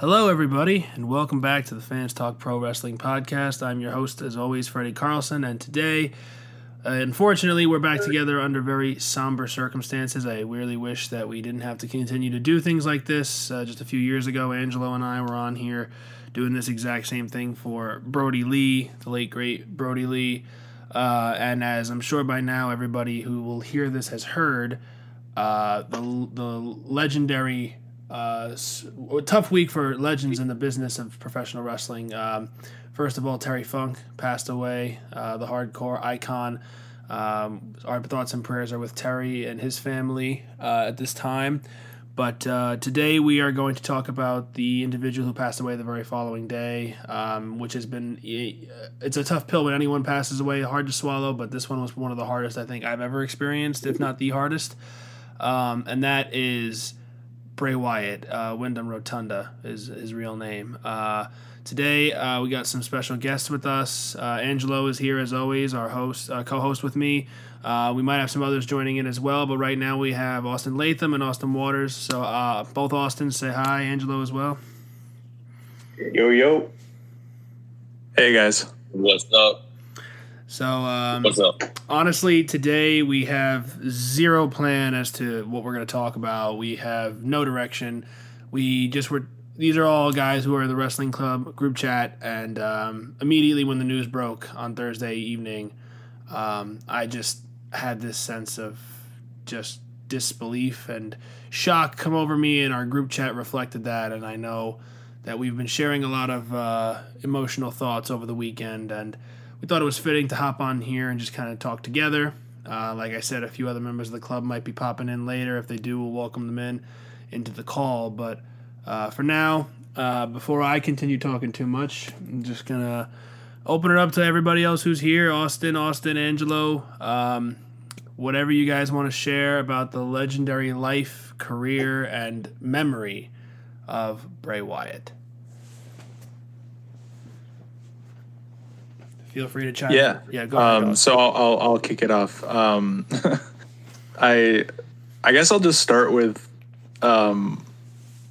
Hello, everybody, and welcome back to the Fans Talk Pro Wrestling Podcast. I'm your host, as always, Freddy Carlson, and today, uh, unfortunately, we're back together under very somber circumstances. I really wish that we didn't have to continue to do things like this. Uh, just a few years ago, Angelo and I were on here doing this exact same thing for Brodie Lee, the late great Brodie Lee. Uh, and as I'm sure by now everybody who will hear this has heard, uh, the the legendary uh, tough week for legends in the business of professional wrestling. Um, first of all, Terry Funk passed away, uh, the hardcore icon. Um, our thoughts and prayers are with Terry and his family uh, at this time. But uh, today we are going to talk about the individual who passed away the very following day, um, which has been it's a tough pill when anyone passes away, hard to swallow. But this one was one of the hardest I think I've ever experienced, if not the hardest. Um, and that is Bray Wyatt. Uh, Windham Rotunda is his real name. Uh, today uh, we got some special guests with us. Uh, Angelo is here as always, our host, uh, co-host with me. Uh, we might have some others joining in as well, but right now we have Austin Latham and Austin Waters. So both Austins say hi, Angelo as well. Yo yo. Hey guys. What's up? So, um, what's up? Honestly, today we have zero plan as to what we're going to talk about. We have no direction. We just were. These are all guys who are in the wrestling club group chat, and um, immediately when the news broke on Thursday evening, um, I just had this sense of just disbelief and shock come over me, and our group chat reflected that. And I know that we've been sharing a lot of uh, emotional thoughts over the weekend, and we thought it was fitting to hop on here and just kind of talk together. Uh, like I said, a few other members of the club might be popping in later. If they do, we'll welcome them in into the call. But uh, for now, uh, before I continue talking too much, I'm just gonna open it up to everybody else who's here: Austin, Austin, Angelo, um, whatever you guys want to share about the legendary life, career, and memory of Bray Wyatt. Feel free to chat. Yeah, yeah. Go ahead. Um, so I'll, I'll, I'll kick it off. Um, I I guess I'll just start with um,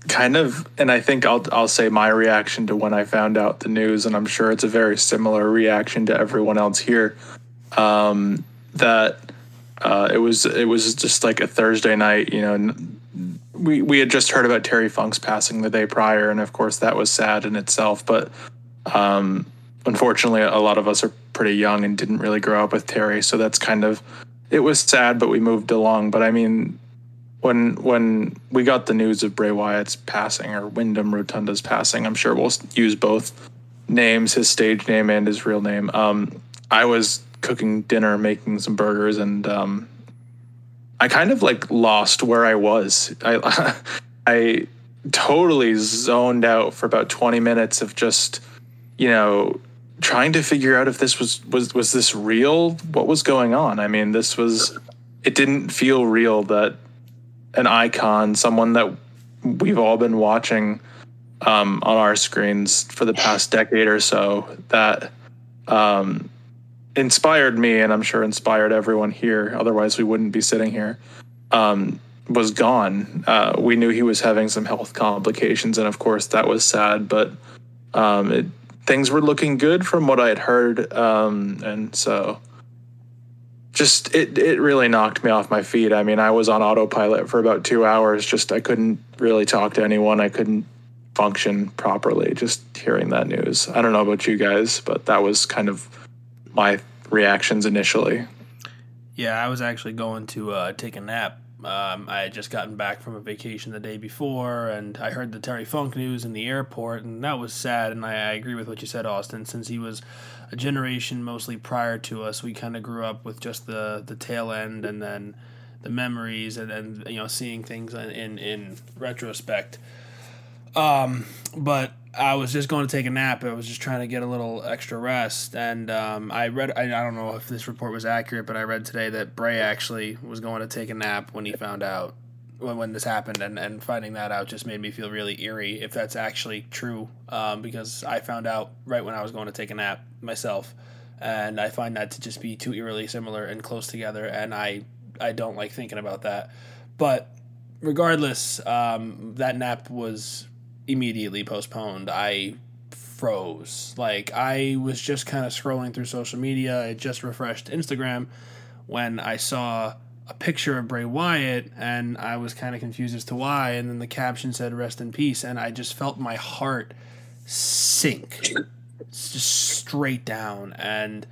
kind of, and I think I'll I'll say my reaction to when I found out the news, and I'm sure it's a very similar reaction to everyone else here. Um, that uh, it was it was just like a Thursday night, you know. We we had just heard about Terry Funk's passing the day prior, and of course that was sad in itself. But um, unfortunately, a lot of us are pretty young and didn't really grow up with Terry, so that's kind of it was sad, but we moved along. But I mean, when when we got the news of Bray Wyatt's passing or Windham Rotunda's passing, I'm sure we'll use both names, his stage name and his real name. Um, I was cooking dinner, making some burgers, and um, I kind of like lost where I was. I I totally zoned out for about 20 minutes of just you know trying to figure out if this was was was this real? What was going on? I mean this was it didn't feel real that an icon someone that we've all been watching um, on our screens for the past decade or so that um, inspired me and i'm sure inspired everyone here otherwise we wouldn't be sitting here um, was gone. Uh, we knew he was having some health complications and of course that was sad but um, it things were looking good from what I had heard, um, and so just it it really knocked me off my feet. I mean, I was on autopilot for about two hours. Just I couldn't really talk to anyone. I couldn't function properly. Just hearing that news. I don't know about you guys, but that was kind of my reactions initially. Yeah, I was actually going to uh, take a nap um, I had just gotten back from a vacation the day before, and I heard the Terry Funk news in the airport, and that was sad. And I, I agree with what you said, Austin. Since he was a generation mostly prior to us, we kind of grew up with just the the tail end, and then the memories, and then you know seeing things in in, in retrospect. Um, but I was just going to take a nap. I was just trying to get a little extra rest, and um, I read. I, I, don't know if this report was accurate, but I read today that Bray actually was going to take a nap when he found out when, when this happened, and, and finding that out just made me feel really eerie if that's actually true. Um, because I found out right when I was going to take a nap myself, and I find that to just be too eerily similar and close together, and I I don't like thinking about that. But regardless, um, that nap was immediately postponed. I froze. Like I was just kind of scrolling through social media. I just refreshed Instagram when I saw a picture of Bray Wyatt and I was kind of confused as to why and then the caption said rest in peace and I just felt my heart sink just straight down and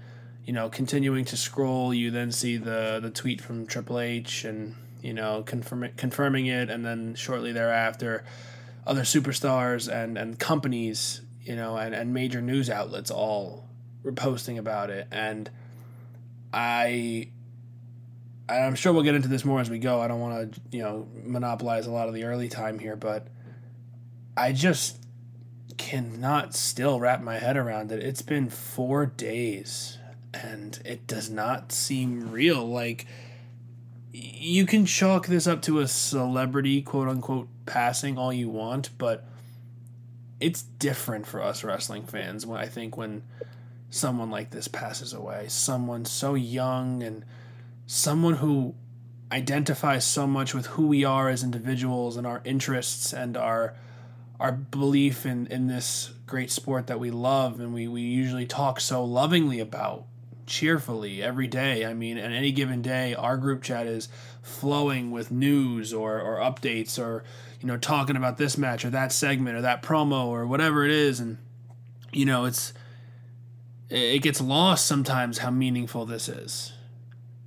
you know continuing to scroll you then see the the tweet from Triple H and you know confirm, confirming it and then shortly thereafter other superstars and and companies you know and and major news outlets all were posting about it and I I'm sure we'll get into this more as we go. I don't want to, you know, monopolize a lot of the early time here, but I just cannot still wrap my head around it. It's been four days and it does not seem real. Like, you can chalk this up to a celebrity, quote unquote, passing all you want, but it's different for us wrestling fans when I think when someone like this passes away. Someone so young and someone who identifies so much with who we are as individuals and our interests and our our belief in, in this great sport that we love and we, we usually talk so lovingly about cheerfully every day. I mean, on any given day, our group chat is flowing with news or, or updates or, you know, talking about this match or that segment or that promo or whatever it is. And, you know, it's, it gets lost sometimes how meaningful this is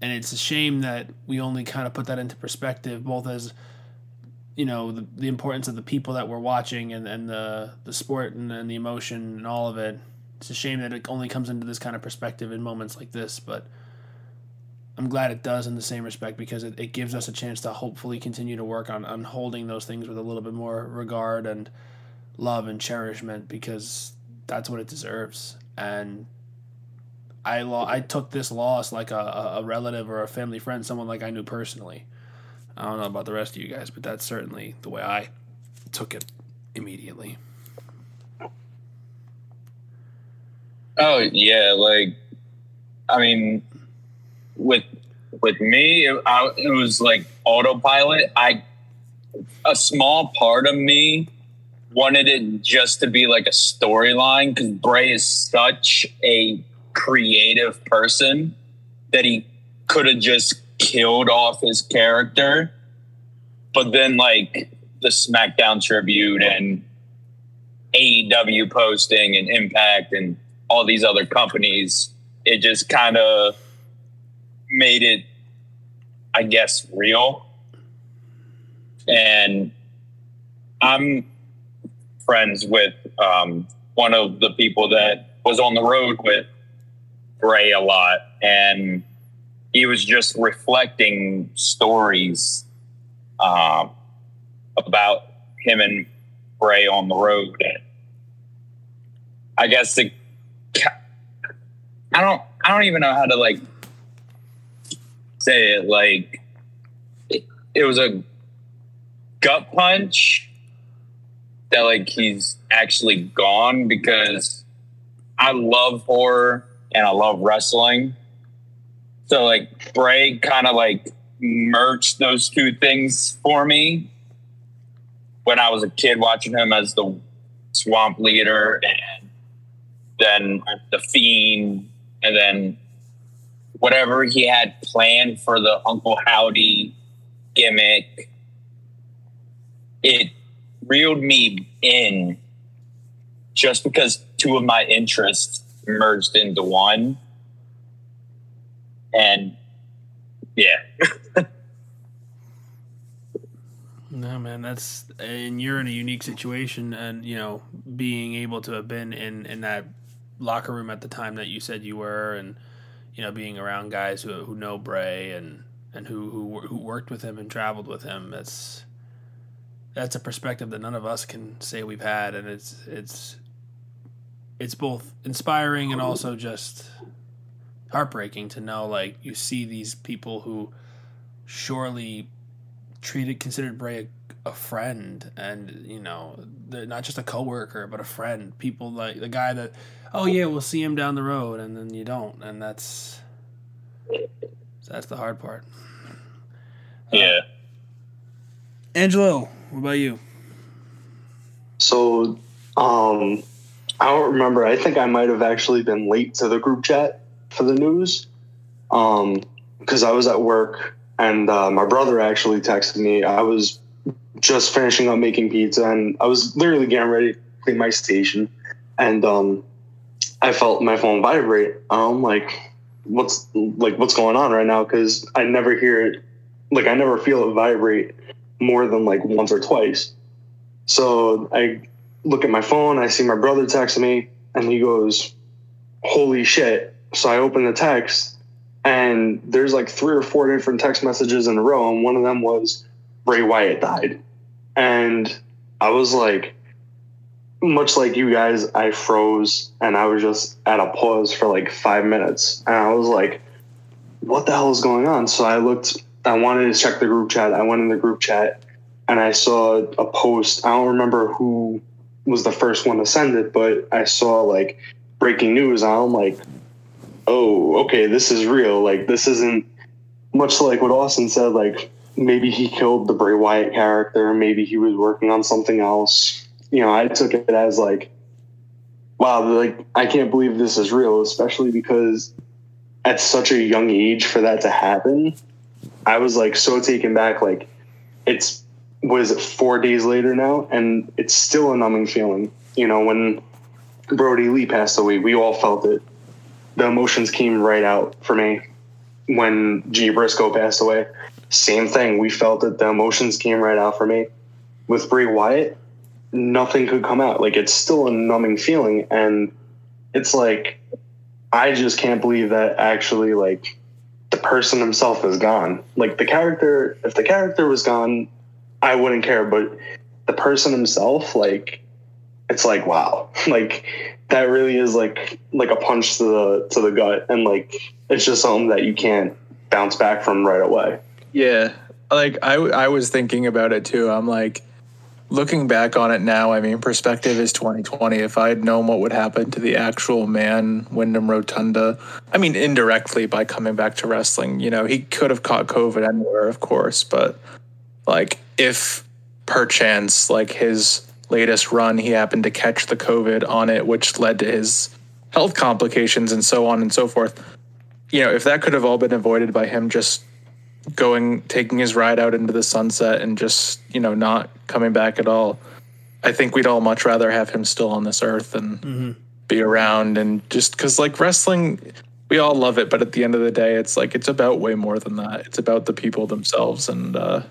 and it's a shame that we only kind of put that into perspective both as you know the, the importance of the people that we're watching and, and the the sport and, and the emotion and all of it it's a shame that it only comes into this kind of perspective in moments like this but i'm glad it does in the same respect because it, it gives us a chance to hopefully continue to work on, on holding those things with a little bit more regard and love and cherishment because that's what it deserves and I lo- I took this loss like a, a relative or a family friend, someone like I knew personally. I don't know about the rest of you guys, but that's certainly the way I took it immediately. Oh yeah, like I mean, with with me, it, I, it was like autopilot. I a small part of me wanted it just to be like a storyline because Bray is such a creative person that he could have just killed off his character. But then, like, the SmackDown tribute and AEW posting and Impact and all these other companies, it just kind of made it, I guess, real. And I'm friends with um, one of the people that was on the road with Bray a lot, and he was just reflecting stories um, about him and Bray on the road. I guess the I don't I don't even know how to like say it. Like it, it was a gut punch that like he's actually gone because I love horror and I love wrestling. So like Bray kind of like merged those two things for me when I was a kid watching him as the swamp leader and then the fiend and then whatever he had planned for the Uncle Howdy gimmick. It reeled me in just because two of my interests merged into one. And yeah. no, man, that's and you're in a unique situation, and you know, being able to have been in in that locker room at the time that you said you were, and you know, being around guys who who know Bray and and who who who worked with him and traveled with him. That's that's a perspective that none of us can say we've had, and it's it's it's both inspiring and also just heartbreaking to know like you see these people who surely treated considered Bray a, a friend and you know not just a coworker but a friend. People like the guy that oh yeah we'll see him down the road and then you don't and that's that's the hard part. Yeah. Uh, Angelo what about you? So, um, I don't remember. I think I might have actually been late to the group chat for the news, um, because I was at work and uh, my brother actually texted me. I was just finishing up making pizza and I was literally getting ready to clean my station, and um, I felt my phone vibrate. I'm like, what's like what's going on right now? Because I never hear it, like I never feel it vibrate more than like once or twice. So I look at my phone, I see my brother texting me, and he goes, Holy shit. So I open the text, and there's like three or four different text messages in a row, and one of them was Bray Wyatt died. And I was like, much like you guys, I froze and I was just at a pause for like five minutes. And I was like, what the hell is going on? So I looked, I wanted to check the group chat. I went in the group chat and I saw a post. I don't remember who was the first one to send it, but I saw like breaking news. I'm like, oh, okay, this is real. Like, this isn't much like what Austin said. Like, maybe he killed the Bray Wyatt character. Maybe he was working on something else. You know, I took it as like, wow, like, I can't believe this is real, especially because at such a young age for that to happen. I was like so taken back. Like, it's was it, four days later now, and it's still a numbing feeling. You know, when Brodie Lee passed away, we all felt it. The emotions came right out for me when Jay Briscoe passed away. Same thing. We felt that The emotions came right out for me. With Bray Wyatt, nothing could come out. Like it's still a numbing feeling, and it's like I just can't believe that actually like the person himself is gone. Like the character, if the character was gone, I wouldn't care. But the person himself, like, it's like wow, like that really is like like a punch to the to the gut, and like it's just something that you can't bounce back from right away. Yeah, like I I was thinking about it too. I'm like looking back on it now. I mean, perspective is 2020. If I had known what would happen to the actual man, Windham Rotunda, I mean, indirectly by coming back to wrestling, you know, he could have caught COVID anywhere, of course, but like if perchance like his latest run he happened to catch the covid on it which led to his health complications and so on and so forth you know if that could have all been avoided by him just going taking his ride out into the sunset and just you know not coming back at all i think we'd all much rather have him still on this earth and Mm-hmm. be around and just because like wrestling we all love it but at the end of the day it's like it's about way more than that it's about the people themselves and uh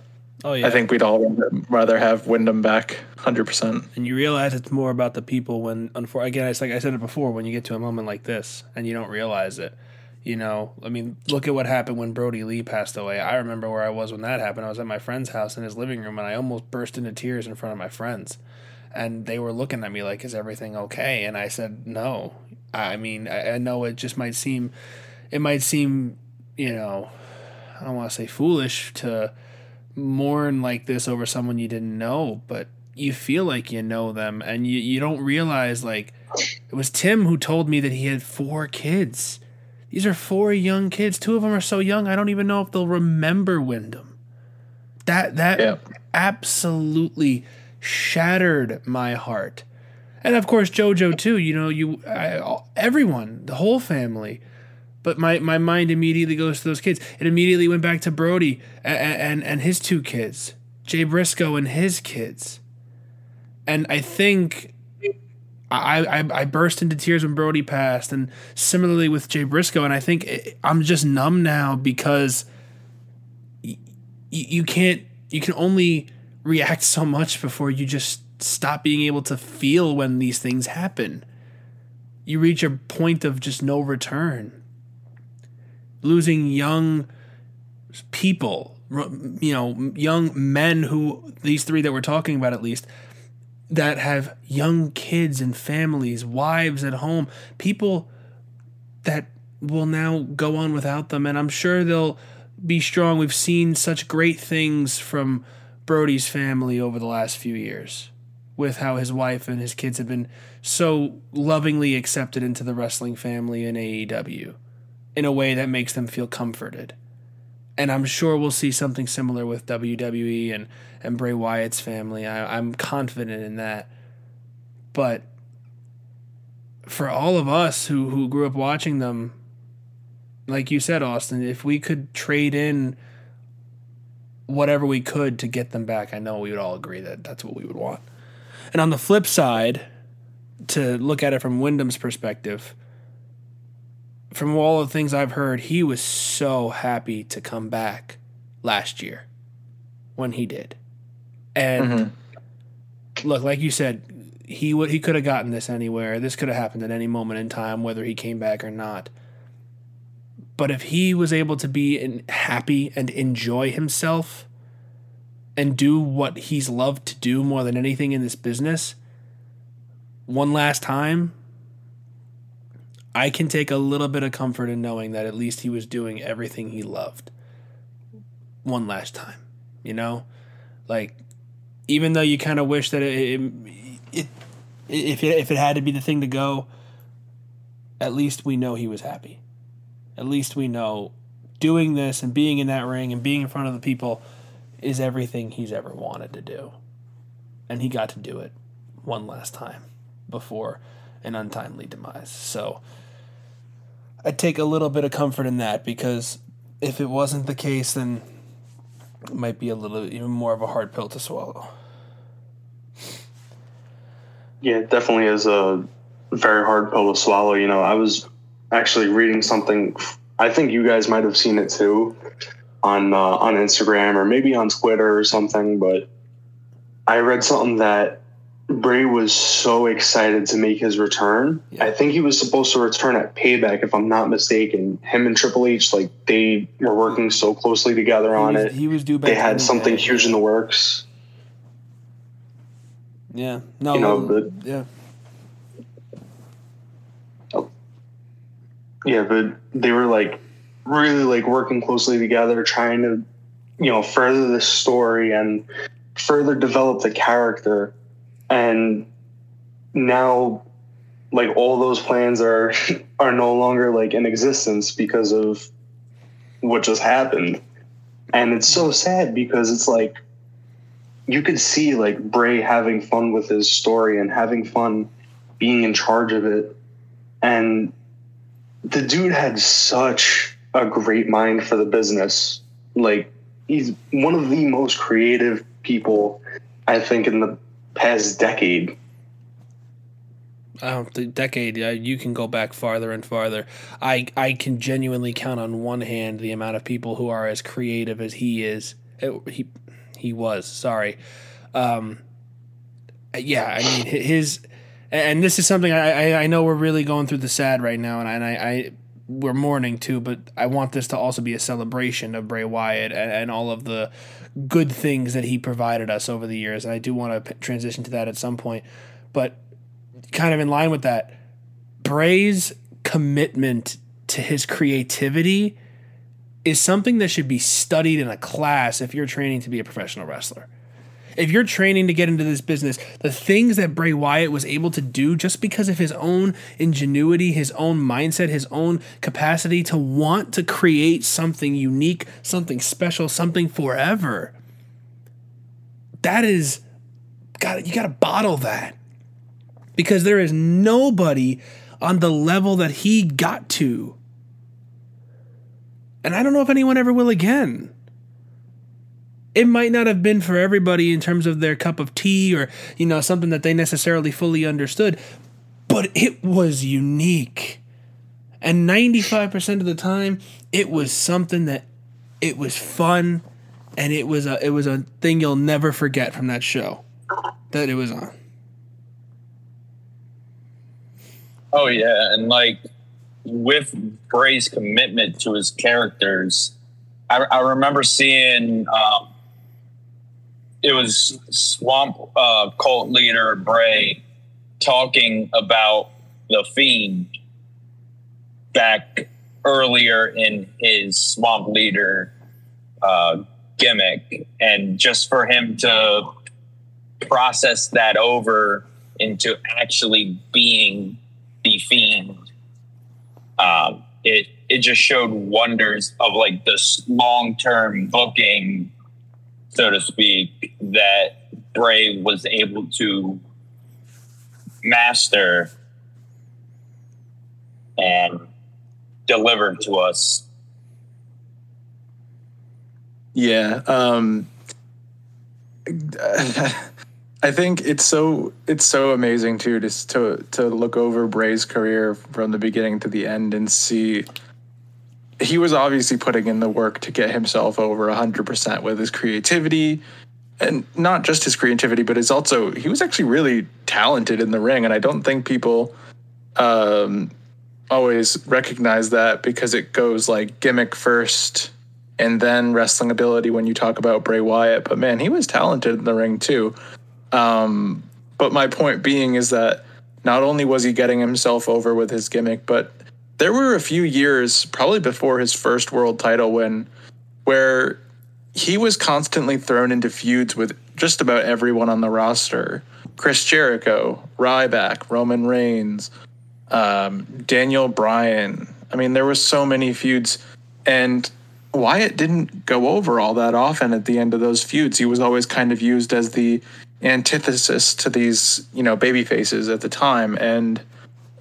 Oh yeah. I think we'd all rather, rather have Windham back, hundred percent. and you realize it's more about the people when unfor- again it's like i said it before when you get to a moment like this and you don't realize it you know? I mean look at what happened when brodie lee passed away. I remember where i was when that happened. I was at my friend's house in his living room and i almost burst into tears in front of my friends. And they were looking at me like is everything okay? And i said no. I mean i, I know it just might seem it might seem you know i don't want to say foolish to mourn like this over someone you didn't know, but you feel like you know them and you, you don't realize like it was Tim who told me that he had four kids. These are four young kids. Two of them are so young I don't even know if they'll remember Windham. That that Yeah. absolutely shattered my heart. And of course JoJo too, you know, you I, everyone, the whole family but my, my mind immediately goes to those kids. It immediately went back to Brodie and, and, and his two kids, Jay Briscoe and his kids. And I think I, I, I burst into tears when Brodie passed, and similarly with Jay Briscoe. And I think it, I'm just numb now because y- you can't, you can only react so much before you just stop being able to feel when these things happen. You reach a point of just no return losing young people, you know, young men who these three that we're talking about at least that have young kids and families, wives at home, people that will now go on without them and I'm sure they'll be strong. We've seen such great things from Brodie's family over the last few years with how his wife and his kids have been so lovingly accepted into the wrestling family in AEW in a way that makes them feel comforted. And I'm sure we'll see something similar with WWE and, and Bray Wyatt's family. I, I'm confident in that. but for all of us who who grew up watching them, like you said, Austin, if we could trade in whatever we could to get them back, I know we would all agree that that's what we would want. And on the flip side, to look at it from Windham's perspective, from all the things I've heard, he was so happy to come back last year when he did. And mm-hmm. look, like you said, he would he could have gotten this anywhere. This could have happened at any moment in time, whether he came back or not. But if he was able to be in, happy and enjoy himself and do what he's loved to do more than anything in this business one last time, I can take a little bit of comfort in knowing that at least he was doing everything he loved one last time. You know? Like, even though you kind of wish that it, it, it if it, if it had to be the thing to go, at least we know he was happy. At least we know doing this and being in that ring and being in front of the people is everything he's ever wanted to do. And he got to do it one last time before an untimely demise. So I take a little bit of comfort in that because if it wasn't the case, then it might be a little even more of a hard pill to swallow. Yeah, it definitely is a very hard pill to swallow. You know, I was actually reading something. I think you guys might have seen it too on uh, on Instagram or maybe on Twitter or something. But I read something that Bray was so excited to make his return. Yeah. I think he was supposed to return at Payback, if I'm not mistaken. Him and Triple H, like they were working so closely together on he was, it. He was due back. They had something day. huge in the works. Yeah. No. you know, but- yeah. Oh. Yeah, but they were like really like working closely together, trying to, you know, further the story and further develop the character. And now, like all those plans are are no longer like in existence because of what just happened. And it's so sad because it's like you could see like Bray having fun with his story and having fun being in charge of it. And the dude had such a great mind for the business. Like he's one of the most creative people I think in the past decade. The decade. Uh, you can go back farther and farther. I I can genuinely count on one hand the amount of people who are as creative as he is. Uh, he he was sorry. Um, yeah, I mean his, and this is something I, I know we're really going through the sad right now, and I, and I, I we're mourning too, but I want this to also be a celebration of Bray Wyatt and, and all of the good things that he provided us over the years, and I do want to p- transition to that at some point, but kind of in line with that, Bray's commitment to his creativity is something that should be studied in a class if you're training to be a professional wrestler. If you're training to get into this business, the things that Bray Wyatt was able to do just because of his own ingenuity, his own mindset, his own capacity to want to create something unique, something special, something forever. That is got you got to bottle that because there is nobody on the level that he got to. And I don't know if anyone ever will again. It might not have been for everybody in terms of their cup of tea or, you know, something that they necessarily fully understood, but it was unique. And 95% of the time, it was something that it was fun and it was a it was a thing you'll never forget from that show that it was on. Oh yeah, and like with Bray's commitment to his characters, I, I remember seeing um, it was Swamp uh, cult leader Bray talking about the Fiend back earlier in his Swamp Leader uh, gimmick, and just for him to process that over into actually being the fiend um, it it just showed wonders of like this long term booking so to speak that bray was able to master and delivered to us. Yeah. Um, I think it's so it's so amazing too just to to look over Bray's career from the beginning to the end and see he was obviously putting in the work to get himself over 100% with his creativity. And not just his creativity but it's also he was actually really talented in the ring. And I don't think people um, always recognize that because it goes like gimmick first and then wrestling ability when you talk about Bray Wyatt. But man he was talented in the ring too. Um, but my point being is that not only was he getting himself over with his gimmick, but there were a few years, probably before his first world title win, where he was constantly thrown into feuds with just about everyone on the roster. Chris Jericho, Ryback, Roman Reigns, um, Daniel Bryan. I mean, there were so many feuds, and Wyatt didn't go over all that often at the end of those feuds. He was always kind of used as the antithesis to these you know baby faces at the time and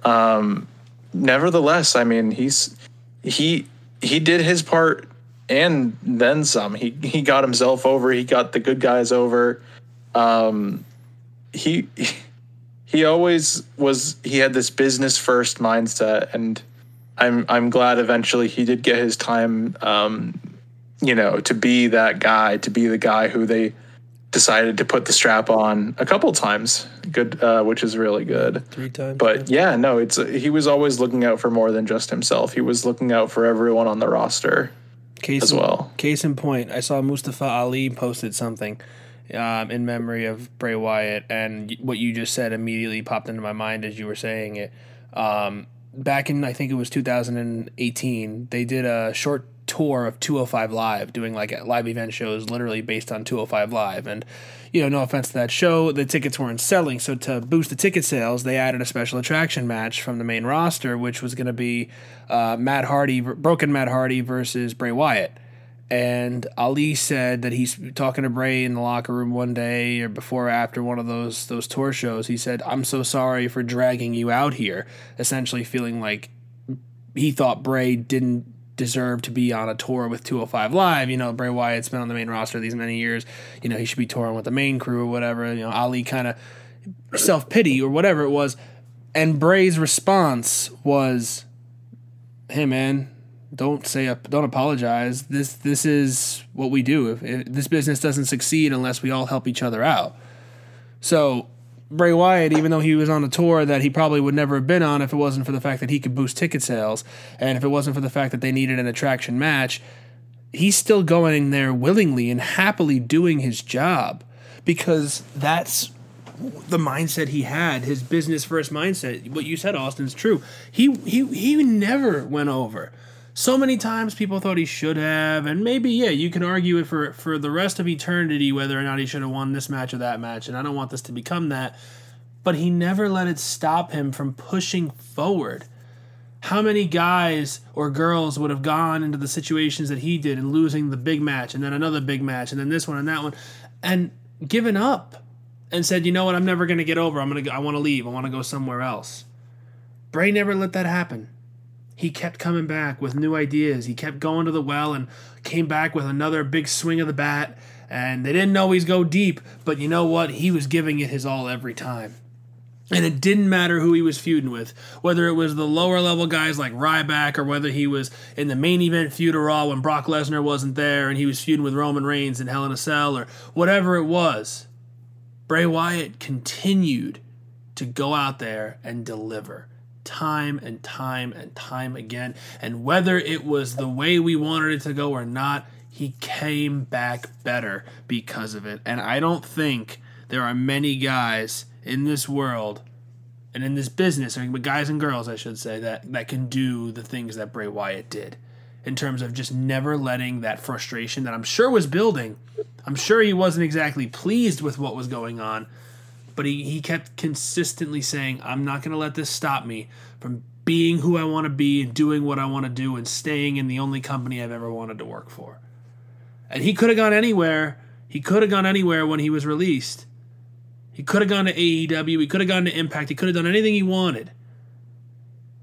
um nevertheless i mean he's he he did his part and then some. He he got himself over. He got the good guys over. Um he he always was he had this business first mindset and i'm i'm glad eventually he did get his time um you know to be that guy to be the guy who they decided to put the strap on a couple times good uh, which is really good Three times. but yeah no it's he was always looking out for more than just himself he was looking out for everyone on the roster case as in, well. Case in point, I saw Mustafa Ali posted something um, in memory of Bray Wyatt, and what you just said immediately popped into my mind as you were saying it. Um, back in I think it was 2018, they did a short tour of 205 Live, doing like live event shows, literally based on 205 Live, and you know, no offense to that show, the tickets weren't selling. So to boost the ticket sales, they added a special attraction match from the main roster, which was going to be uh, Matt Hardy, Broken Matt Hardy versus Bray Wyatt. And Ali said that he's talking to Bray in the locker room one day or before or after one of those those tour shows. He said, "I'm so sorry for dragging you out here." Essentially, feeling like he thought Bray didn't deserve to be on a tour with 205 Live. You know, Bray Wyatt's been on the main roster these many years. You know, he should be touring with the main crew or whatever. You know, Ali kind of self pity or whatever it was. And Bray's response was, "Hey, man." Don't say don't apologize. This this is what we do. If, if this business doesn't succeed unless we all help each other out. So Bray Wyatt, even though he was on a tour that he probably would never have been on if it wasn't for the fact that he could boost ticket sales, and if it wasn't for the fact that they needed an attraction match, he's still going there willingly and happily doing his job because that's the mindset he had, his business first mindset. What you said, Austin, is true. He he he never went over. So many times people thought he should have, and maybe yeah, you can argue it for for the rest of eternity whether or not he should have won this match or that match, and I don't want this to become that. But he never let it stop him from pushing forward. How many guys or girls would have gone into the situations that he did and losing the big match and then another big match and then this one and that one and given up and said, "You know what? I'm never going to get over. I'm going to I want to leave. I want to go somewhere else." Bray never let that happen he kept coming back with new ideas. He kept going to the well and came back with another big swing of the bat. And they didn't always go deep, but you know what? He was giving it his all every time. And it didn't matter who he was feuding with, whether it was the lower level guys like Ryback or whether he was in the main event feud of Raw when Brock Lesnar wasn't there and he was feuding with Roman Reigns in Hell in a Cell or whatever it was. Bray Wyatt continued to go out there and deliver time and time and time again. And whether it was the way we wanted it to go or not, he came back better because of it. And I don't think there are many guys in this world and in this business, or guys and girls, I should say, that, that can do the things that Bray Wyatt did in terms of just never letting that frustration that I'm sure was building. I'm sure he wasn't exactly pleased with what was going on, but he, he kept consistently saying, I'm not going to let this stop me from being who I want to be and doing what I want to do and staying in the only company I've ever wanted to work for. And he could have gone anywhere. He could have gone anywhere when he was released. He could have gone to AEW. He could have gone to Impact. He could have done anything he wanted.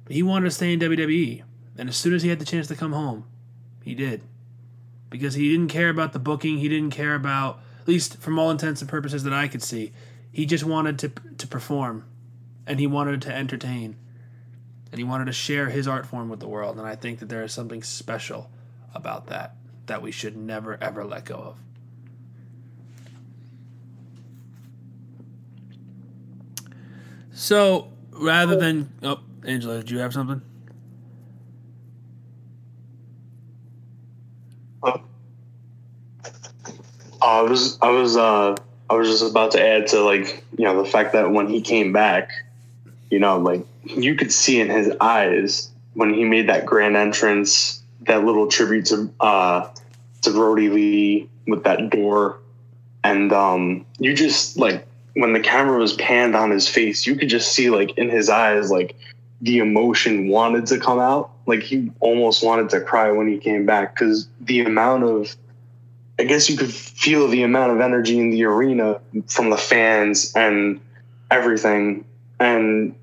But he wanted to stay in WWE. And as soon as he had the chance to come home, he did. Because he didn't care about the booking. He didn't care about, at least from all intents and purposes that I could see, he just wanted to, to perform. And he wanted to entertain. And he wanted to share his art form with the world. And I think that there is something special about that that we should never, ever let go of. So rather than oh, Angelo, did you have something? Uh, I was I was uh I was just about to add to like you know the fact that when he came back, you know like you could see in his eyes when he made that grand entrance, that little tribute to uh to Brodie Lee with that door, and um you just like when the camera was panned on his face, you could just see like in his eyes like the emotion wanted to come out. Like he almost wanted to cry when he came back because the amount of I guess you could feel the amount of energy in the arena from the fans and everything. And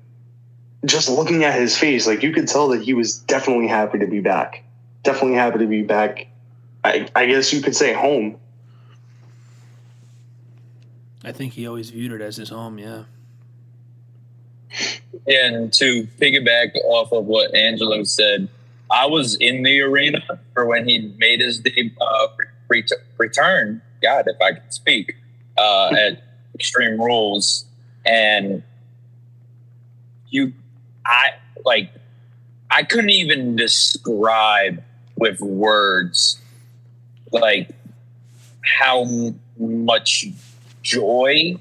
just looking at his face, like you could tell that he was definitely happy to be back. Definitely happy to be back. I, I guess you could say home. I think he always viewed it as his home, yeah. And to piggyback off of what Angelo said, I was in the arena for when he made his uh, ret- return. God, if I could speak uh, at Extreme Rules, and you, I like, I couldn't even describe with words like how much joy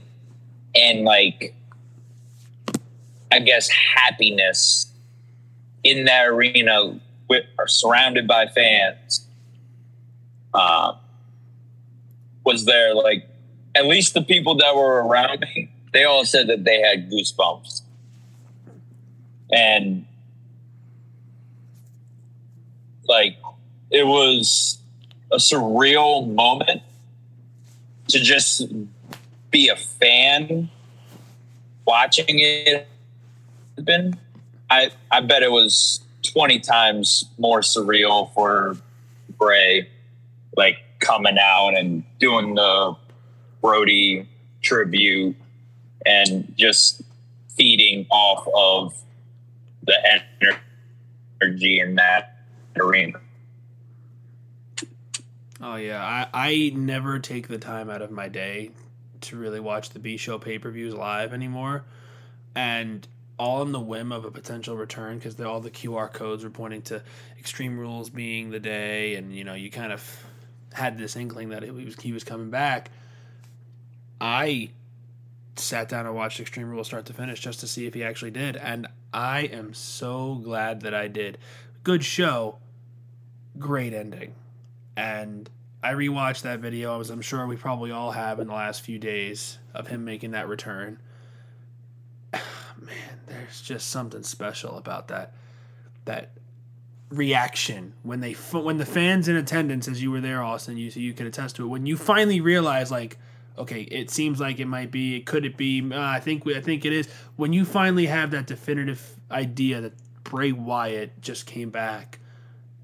and like I guess happiness in that arena with are surrounded by fans uh, was there like at least the people that were around me they all said that they had goosebumps. And like it was a surreal moment to just be a fan watching it I I bet it was 20 times more surreal for Bray like coming out and doing the Brodie tribute and just feeding off of the energy in that arena. Oh yeah, I, I never take the time out of my day to really watch the B show pay per views live anymore, and all on the whim of a potential return because all the QR codes were pointing to Extreme Rules being the day, and you know you kind of had this inkling that it was he was coming back. I sat down and watched Extreme Rules start to finish just to see if he actually did, and I am so glad that I did. Good show, great ending and I rewatched that video, as I'm sure we probably all have in the last few days of him making that return. Man, there's just something special about that that reaction when they when the fans in attendance, as you were there, Austin, you you could attest to it. When you finally realize, like, okay, it seems like it might be, it could it be? Uh, I think we, I think it is. When you finally have that definitive idea that Bray Wyatt just came back,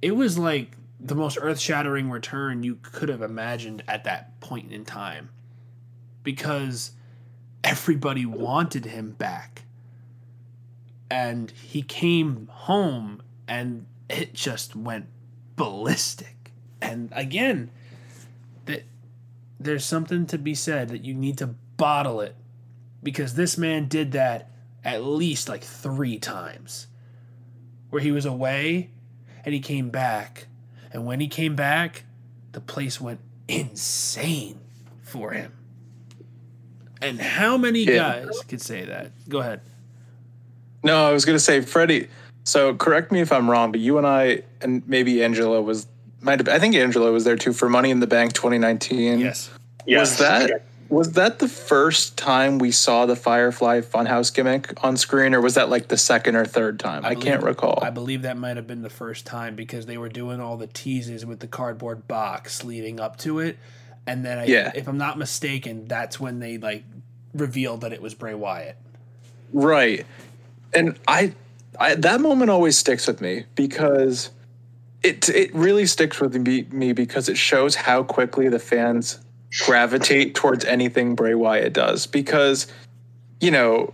it was like the most earth-shattering return you could have imagined at that point in time because everybody wanted him back and he came home and it just went ballistic and again that there's something to be said that you need to bottle it because this man did that at least like 3 times where he was away and he came back and when he came back, the place went insane for him. And how many yeah. guys could say that? Go ahead. No, I was going to say, Freddy. So correct me if I'm wrong, but you and I, and maybe Angelo was, might have, I think Angelo was there too for Money in the Bank 2019. Yes. yes. Was that was that the first time we saw the Firefly Funhouse gimmick on screen, or was that like the second or third time? I, I can't recall. I believe that might have been the first time because they were doing all the teases with the cardboard box leading up to it, and then I, yeah. if I'm not mistaken, that's when they like revealed that it was Bray Wyatt. Right. And I, I that moment always sticks with me because it it really sticks with me, me because it shows how quickly the fans gravitate towards anything Bray Wyatt does because you know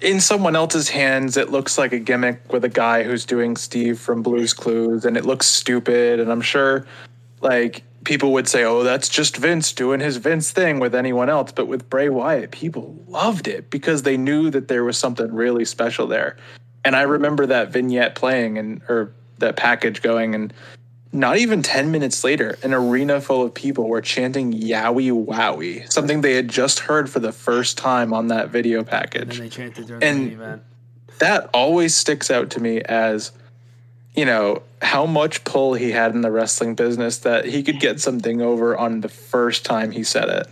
in someone else's hands it looks like a gimmick with a guy who's doing Steve from Blues Clues and it looks stupid and I'm sure like people would say, "Oh, that's just Vince doing his Vince thing with anyone else." But with Bray Wyatt, people loved it because they knew that there was something really special there. And I remember that vignette playing and or that package going and not even 10 minutes later, an arena full of people were chanting Yowie Wowie, something they had just heard for the first time on that video package. And they chanted during And- the event. That always sticks out to me as, you know, how much pull he had in the wrestling business that he could get something over on the first time he said it.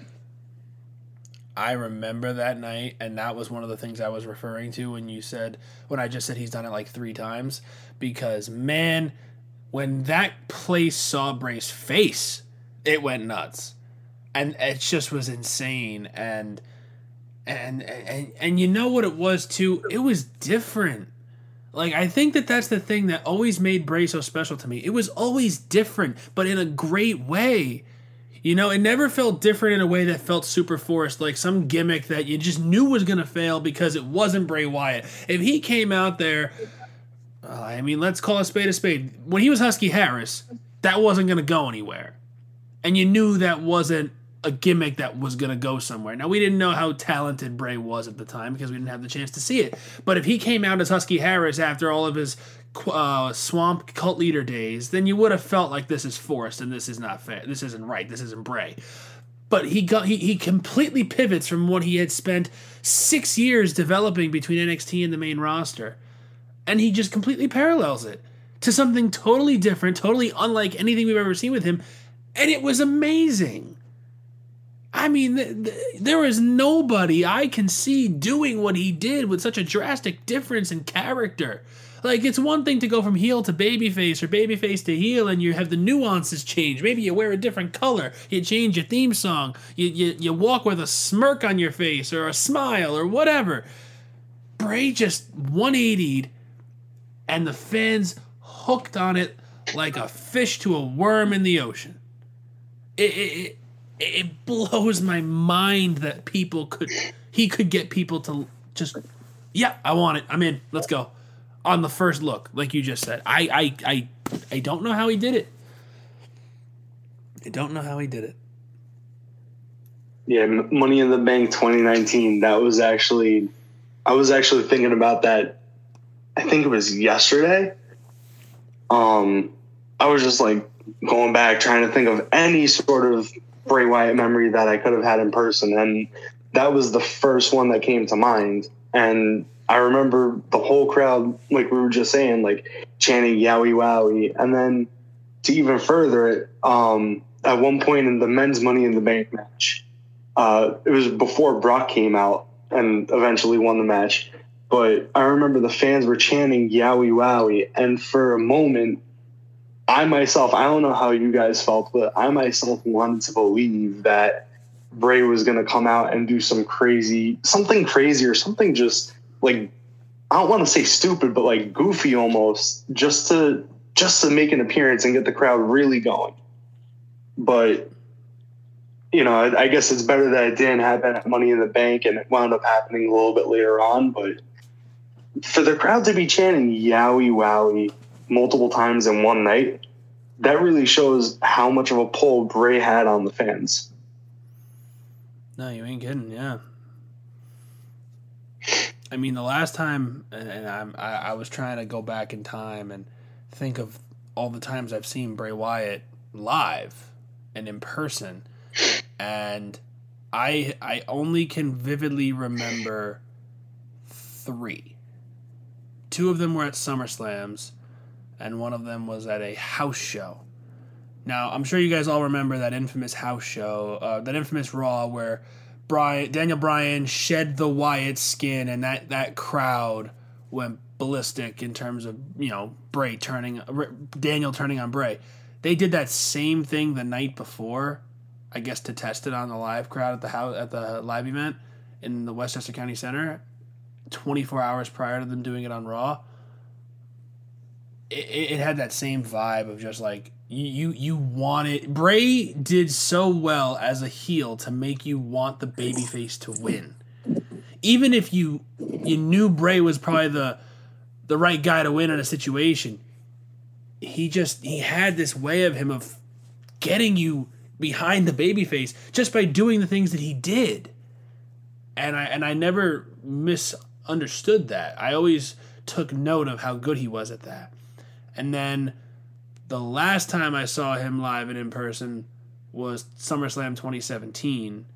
I remember that night, and that was one of the things I was referring to when you said when I just said he's done it like three times. Because man, when that place saw Bray's face, it went nuts, and it just was insane. And and and and you know what it was too? It was different. Like I think that that's the thing that always made Bray so special to me. It was always different, but in a great way. You know, it never felt different in a way that felt super forced, like some gimmick that you just knew was going to fail because it wasn't Bray Wyatt. If he came out there, uh, I mean, let's call a spade a spade. When he was Husky Harris, that wasn't going to go anywhere. And you knew that wasn't a gimmick that was going to go somewhere. Now, we didn't know how talented Bray was at the time because we didn't have the chance to see it. But if he came out as Husky Harris after all of his uh, swamp cult leader days, then you would have felt like this is forced and this is not fair. This isn't right. This isn't Bray. But he got he, he completely pivots from what he had spent six years developing between NXT and the main roster, and he just completely parallels it to something totally different, totally unlike anything we've ever seen with him, and it was amazing. I mean, th- th- there is nobody I can see doing what he did with such a drastic difference in character. Like, it's one thing to go from heel to babyface or babyface to heel, and you have the nuances change. Maybe you wear a different color, you change your theme song, you, you, you walk with a smirk on your face or a smile or whatever. Bray just 180'd, and the fans hooked on it like a fish to a worm in the ocean. It, it, it, it blows my mind that people could he could get people to just yeah i want it i'm in let's go on the first look like you just said i i i, I don't know how he did it i don't know how he did it Yeah, Money in the Bank 2019. That was actually, I was actually thinking about that. I think it was yesterday. Um, I was just like going back trying to think of any sort of Bray Wyatt memory that I could have had in person, and that was the first one that came to mind. And I remember the whole crowd, like we were just saying, like chanting "Yowie Wowie," and then to even further it, um, at one point in the men's Money in the Bank match, uh, it was before Brock came out and eventually won the match. But I remember the fans were chanting Yowie Wowie. And for a moment, I myself, I don't know how you guys felt, but I myself wanted to believe that Bray was going to come out and do some crazy, something crazy or something just like, I don't want to say stupid, but like goofy almost, just to just to make an appearance and get the crowd really going. But you know, I, I guess it's better that it didn't happen at Money in the Bank and it wound up happening a little bit later on. But for the crowd to be chanting Yowie Wowie multiple times in one night, that really shows how much of a pull Bray had on the fans. no you ain't kidding yeah i mean the last time and I'm, I, I was trying to go back in time and think of all the times i've seen bray wyatt live and in person and I I only can vividly remember three. Two of them were at SummerSlams, and one of them was at a house show. Now I'm sure you guys all remember that infamous house show, uh, that infamous Raw where Brian Daniel Bryan shed the Wyatt skin, and that that crowd went ballistic in terms of you know Bray turning Daniel turning on Bray. They did that same thing the night before I guess to test it on the live crowd at the house at the live event. in the Westchester County Center, 24 hours prior to them doing it on Raw, it, it had that same vibe of just like you you wanted Bray did so well as a heel to make you want the babyface to win. Even if you you knew Bray was probably the the right guy to win in a situation, he just he had this way of him of getting you behind the babyface just by doing the things that he did. And I and I never misunderstood that. I always took note of how good he was at that. And then the last time I saw him live and in person was SummerSlam 2017.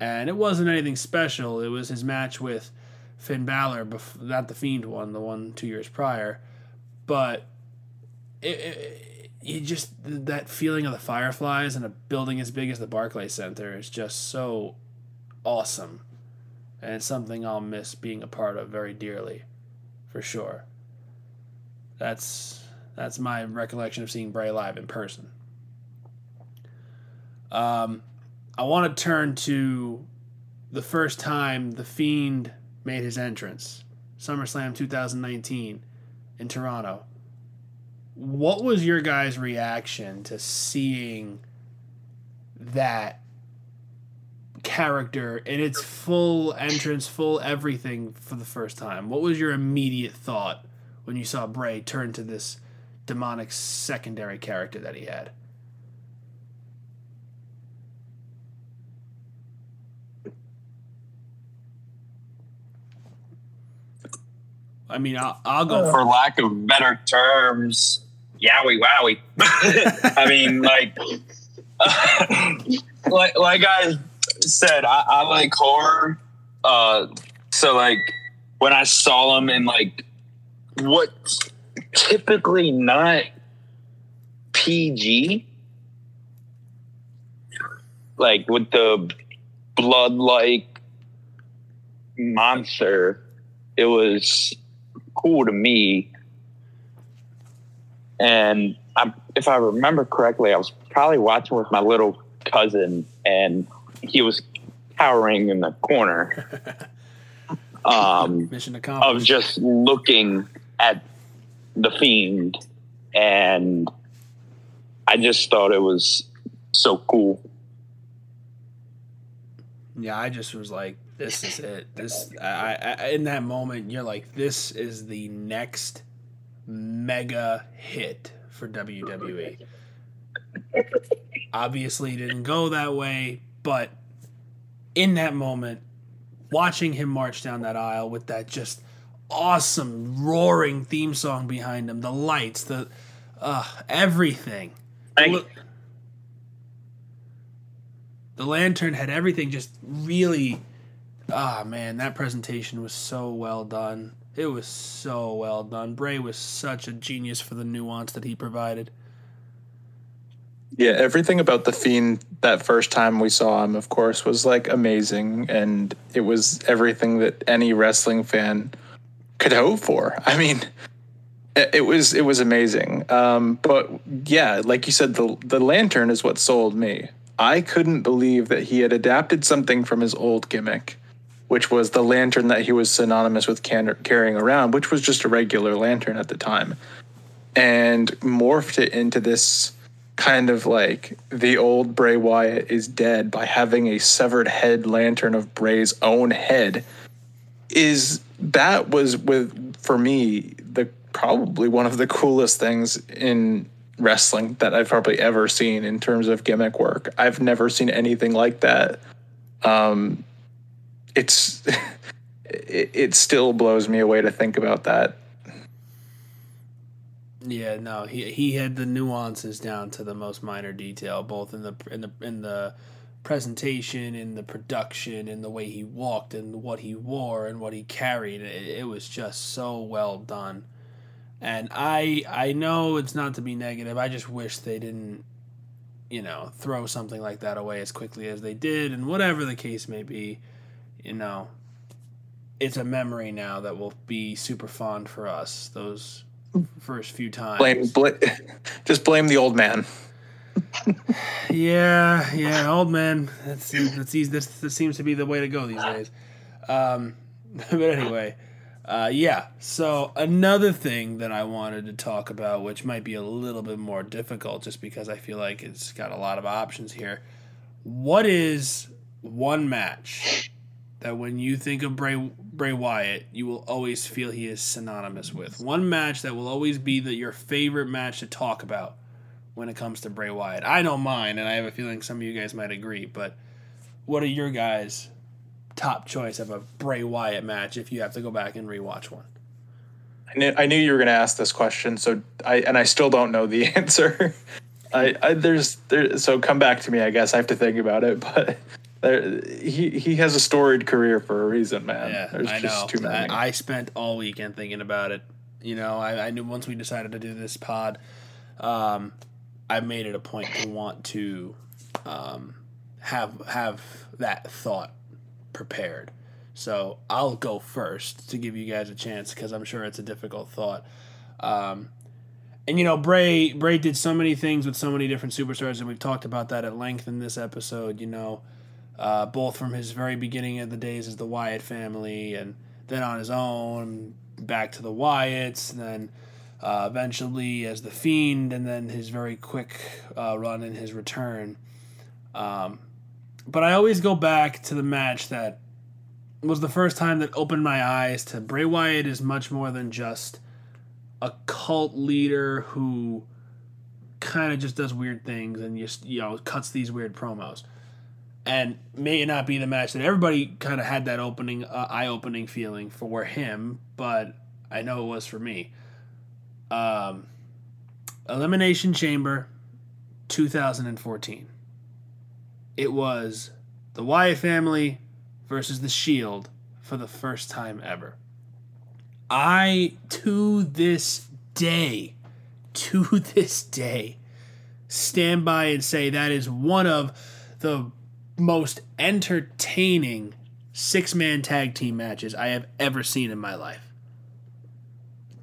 And it wasn't anything special. It was his match with Finn Balor, bef- not the Fiend one, the one two years prior. But it, it, you just that feeling of the Fireflies and a building as big as the Barclay Center is just so awesome, and it's something I'll miss being a part of very dearly, for sure. That's that's my recollection of seeing Bray live in person. Um, I want to turn to the first time the Fiend made his entrance, SummerSlam 2019 in Toronto. What was your guys' reaction to seeing that character in its full entrance, full everything for the first time? What was your immediate thought when you saw Bray turn to this demonic secondary character that he had? I mean, I'll, I'll go. For lack of better terms, yowie wowie. I mean, like, like, like I said, I, I like horror. Uh, so like when I saw him in like what typically not PG, like with the blood like monster, it was cool to me. And I, if I remember correctly, I was probably watching with my little cousin, and he was cowering in the corner. Um, of just looking at the fiend, and I just thought it was so cool. Yeah, I just was like, this is it. This I, I in that moment, you're like, this is the next mega hit for WWE. Obviously, didn't go that way, but in that moment, watching him march down that aisle with that just awesome roaring theme song behind him, the lights, the uh, everything. Thank- Look- the lantern had everything just really ah man that presentation was so well done. It was so well done. Bray was such a genius for the nuance that he provided. Yeah, everything about the fiend that first time we saw him, of course, was like amazing, and it was everything that any wrestling fan could hope for. I mean, it, was it was amazing. Um, but yeah, like you said, the the lantern is what sold me. I couldn't believe that he had adapted something from his old gimmick, which was the lantern that he was synonymous with can- carrying around, which was just a regular lantern at the time, and morphed it into this kind of like the old Bray Wyatt is dead by having a severed head lantern of Bray's own head is that was with for me the probably one of the coolest things in wrestling that I've probably ever seen in terms of gimmick work. I've never seen anything like that. Um it's it, it still blows me away to think about that. yeah no he he had the nuances down to the most minor detail both in the in the in the presentation and the production and the way he walked and what he wore and what he carried it, it was just so well done. And i i know it's not to be negative. I just wish they didn't you know throw something like that away as quickly as they did and whatever the case may be you know. It's a memory now that will be super fond for us those first few times. Blame bl- just blame the old man. Yeah, yeah, old man. That's that's easy. This, this seems to be the way to go these days. Um, but anyway, uh, yeah. So another thing that I wanted to talk about, which might be a little bit more difficult, just because I feel like it's got a lot of options here. What is one match that when you think of Bray Bray Wyatt, you will always feel he is synonymous with? One match that will always be the, your favorite match to talk about when it comes to Bray Wyatt. I know mine, and I have a feeling some of you guys might agree. But what are your guys' top choice of a Bray Wyatt match if you have to go back and rewatch one? I knew, I knew you were going to ask this question, so I and I still don't know the answer. I, I there's there so come back to me. I guess I have to think about it, but there, he he has a storied career for a reason, man. Yeah, There's I just know. too many. I, I spent all weekend thinking about it. You know, I, I knew once we decided to do this pod, um, I made it a point to want to um, have have that thought prepared. So I'll go first to give you guys a chance because I'm sure it's a difficult thought. Um, and you know, Bray Bray did so many things with so many different superstars, and we've talked about that at length in this episode. You know, uh, both from his very beginning of the days as the Wyatt family, and then on his own, back to the Wyatts, then uh, eventually as the Fiend, and then his very quick uh, run in his return. Um, but I always go back to the match that was the first time that opened my eyes to Bray Wyatt is much more than just a cult leader who kind of just does weird things and just you know cuts these weird promos and may not be the match that everybody kind of had that opening uh, eye-opening feeling for him but i know it was for me um, elimination chamber 2014 it was the wyatt family versus the shield for the first time ever i to this day to this day stand by and say that is one of the most entertaining six man tag team matches I have ever seen in my life.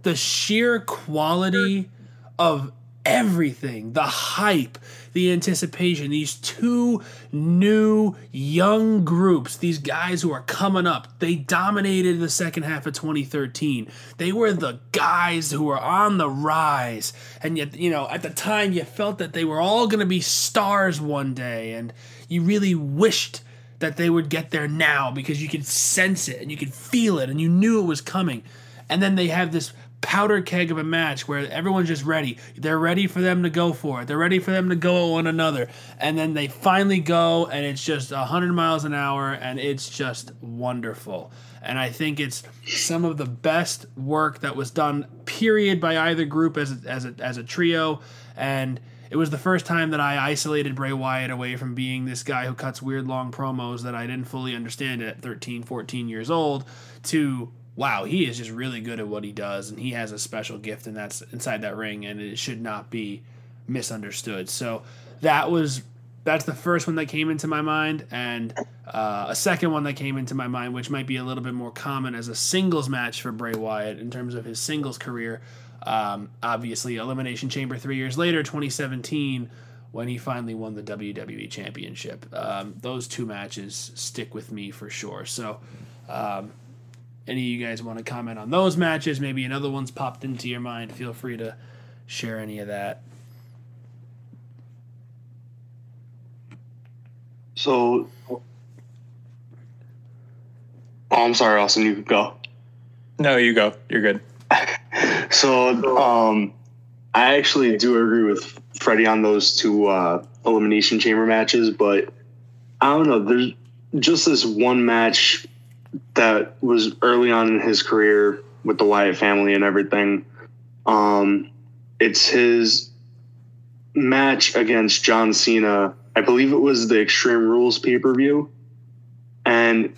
The sheer quality of everything, the hype, the anticipation, these two new young groups, these guys who are coming up, they dominated the second half of 2013. They were the guys who were on the rise. And yet, you know, at the time you felt that they were all going to be stars one day and you really wished that they would get there now because you could sense it and you could feel it and you knew it was coming. And then they have this powder keg of a match where everyone's just ready. They're ready for them to go for it. They're ready for them to go at one another. And then they finally go and it's just 100 miles an hour and it's just wonderful. And I think it's some of the best work that was done, period, by either group as a, as a, as a trio. And it was the first time that I isolated Bray Wyatt away from being this guy who cuts weird long promos that I didn't fully understand at 13, 14 years old to wow, he is just really good at what he does and he has a special gift and that's inside that ring and it should not be misunderstood. So that was that's the first one that came into my mind and uh, a second one that came into my mind which might be a little bit more common as a singles match for Bray Wyatt in terms of his singles career um, obviously, Elimination Chamber three years later, 2017, when he finally won the WWE Championship. Um, those two matches stick with me for sure. So, um, any of you guys want to comment on those matches? Maybe another one's popped into your mind. Feel free to share any of that. So, oh, I'm sorry, Austin. You could go. no, you go. You're good. So, um, I actually do agree with Freddy on those two uh, elimination chamber matches, but I don't know. There's just this one match that was early on in his career with the Wyatt family and everything. Um, it's his match against John Cena. I believe it was the Extreme Rules pay per view, and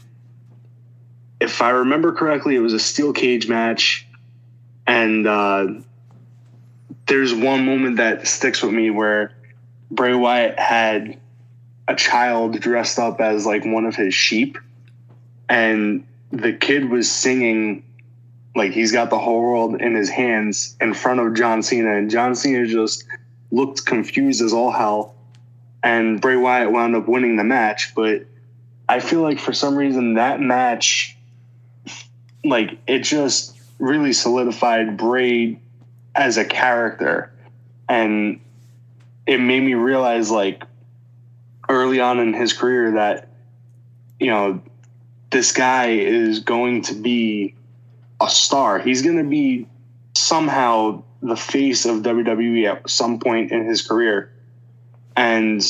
if I remember correctly, it was a steel cage match and uh, there's one moment that sticks with me where Bray Wyatt had a child dressed up as like one of his sheep, and the kid was singing like he's got the whole world in his hands in front of John Cena, and John Cena just looked confused as all hell. And Bray Wyatt wound up winning the match, but I feel like for some reason that match like it just really solidified Bray as a character, and it made me realize like early on in his career that you know this guy is going to be a star. He's going to be somehow the face of WWE at some point in his career. And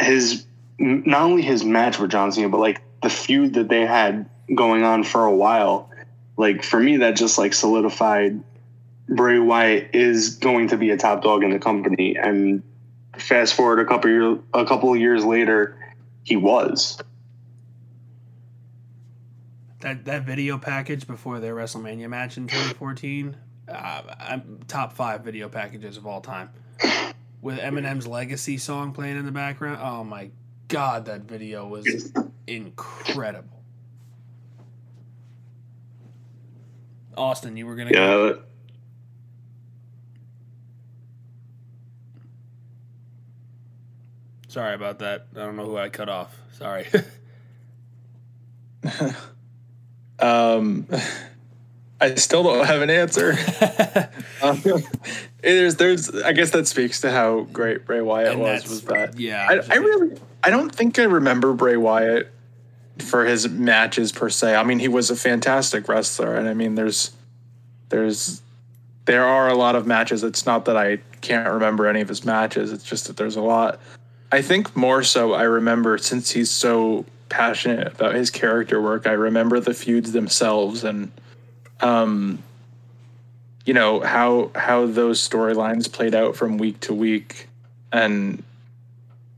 his not only his match with John Cena, but like the feud that they had going on for a while. Like for me, that just like solidified Bray Wyatt is going to be a top dog in the company. And fast forward a couple years, a couple of years later, he was. That that video package before their WrestleMania match in 2014, uh, I'm top five video packages of all time. With Eminem's Legacy song playing in the background. Oh my god, that video was incredible. Austin, you were gonna go. Yeah. Sorry about that. I don't know who I cut off. Sorry. Um, I still don't have an answer. um, there's, there's, I guess that speaks to how great Bray Wyatt And was. Was that? yeah, I, I really, I don't think I remember Bray Wyatt for his matches per se. I mean, he was a fantastic wrestler, and I mean, there's, there's, there are a lot of matches. It's not that I can't remember any of his matches. It's just that there's a lot. I think more so I remember since he's so passionate about his character work. I remember the feuds themselves and um you know how how those storylines played out from week to week and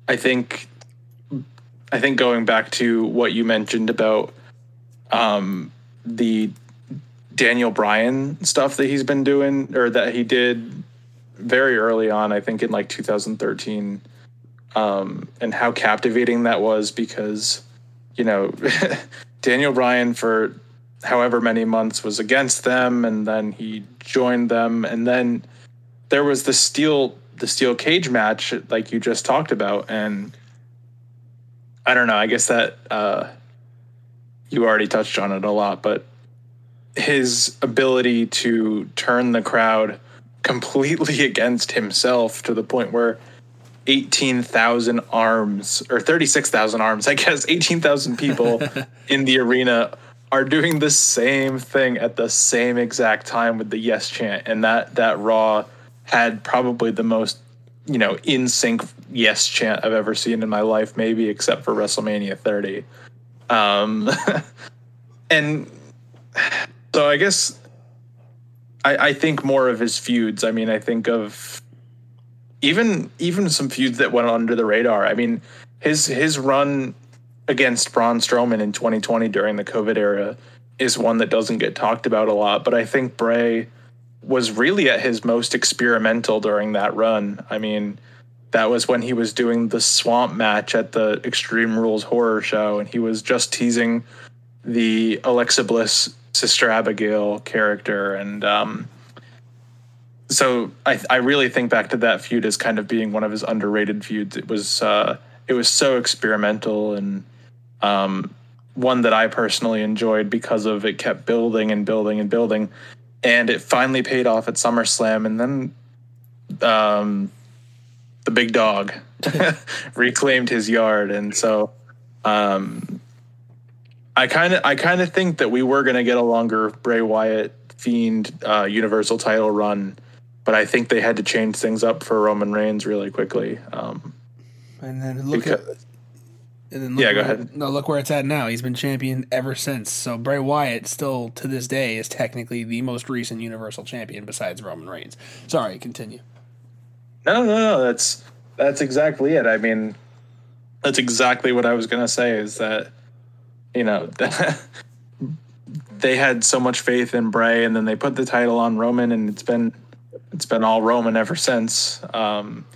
I think I think going back to what you mentioned about um the Daniel Bryan stuff that he's been doing or that he did very early on, I think in like 2013 um, and how captivating that was because you know Daniel Bryan for however many months was against them and then he joined them. And then there was the steel the steel cage match like you just talked about. And I don't know I guess that uh you already touched on it a lot but his ability to turn the crowd completely against himself to the point where 18,000 arms or 36,000 arms, I guess. 18,000 people in the arena are doing the same thing at the same exact time with the yes chant. And that that raw had probably the most you know in sync yes chant I've ever seen in my life maybe except for WrestleMania 30 um and so I guess I I think more of his feuds. I mean I think of even even some feuds that went under the radar. I mean, his his run against Braun Strowman in 2020 during the COVID era is one that doesn't get talked about a lot. But I think Bray was really at his most experimental during that run. I mean, that was when he was doing the swamp match at the Extreme Rules horror show, and he was just teasing the Alexa Bliss Sister Abigail character, and um, so I I really think back to that feud as kind of being one of his underrated feuds. It was uh, it was so experimental and um, one that I personally enjoyed because of it kept building and building and building, and it finally paid off at SummerSlam, and then um, the big dog reclaimed his yard, and so. Um, I kind of, I kind of think that we were going to get a longer Bray Wyatt Fiend uh, Universal Title run, but I think they had to change things up for Roman Reigns really quickly. Um, And then look at. because, And then look Yeah, go where, ahead. No, look where it's at now. He's been champion ever since. So Bray Wyatt, still to this day, is technically the most recent Universal Champion besides Roman Reigns. Sorry, continue. no, no, no, that's that's exactly it. I mean, that's exactly what I was going to say. Is that you know they had so much faith in Bray, and then they put the title on Roman, and it's been it's been all Roman ever since. Um,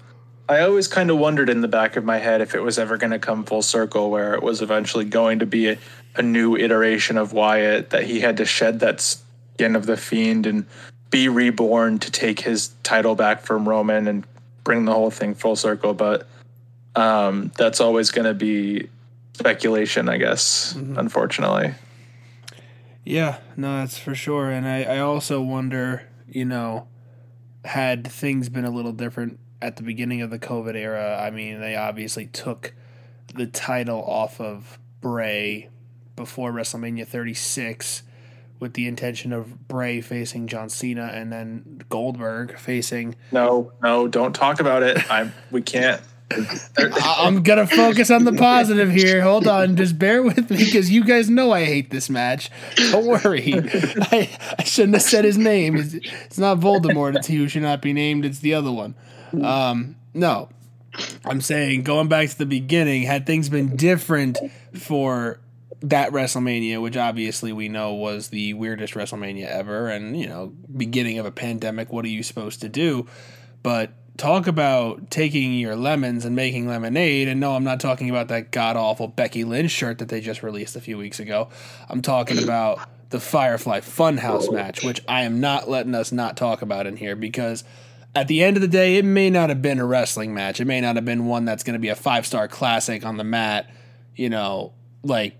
I always kind of wondered in the back of my head if it was ever going to come full circle, where it was eventually going to be a, a new iteration of Wyatt that he had to shed that skin of the Fiend and be reborn to take his title back from Roman and bring the whole thing full circle. But um, that's always going to be speculation, I guess. Unfortunately, Yeah, no, that's for sure. And I, I also wonder, you know, had things been a little different at the beginning of the COVID era, I mean, they obviously took the title off of Bray before WrestleMania 36 with the intention of Bray facing John Cena and then Goldberg facing. No, no, don't talk about it. I we can't. I'm gonna focus on the positive here. Hold on, just bear with me because you guys know I hate this match. Don't worry. I, I shouldn't have said his name. It's, it's not Voldemort. It's he who should not be named. It's the other one. Um, no, I'm saying going back to the beginning, had things been different for that WrestleMania, which obviously we know was the weirdest WrestleMania ever, and you know, beginning of a pandemic, what are you supposed to do? But talk about taking your lemons and making lemonade. And no, I'm not talking about that god awful Becky Lynch shirt that they just released a few weeks ago. I'm talking mm-hmm. about the Firefly Funhouse match, which I am not letting us not talk about in here because at the end of the day, it may not have been a wrestling match. It may not have been one that's going to be a five star classic on the mat, you know, like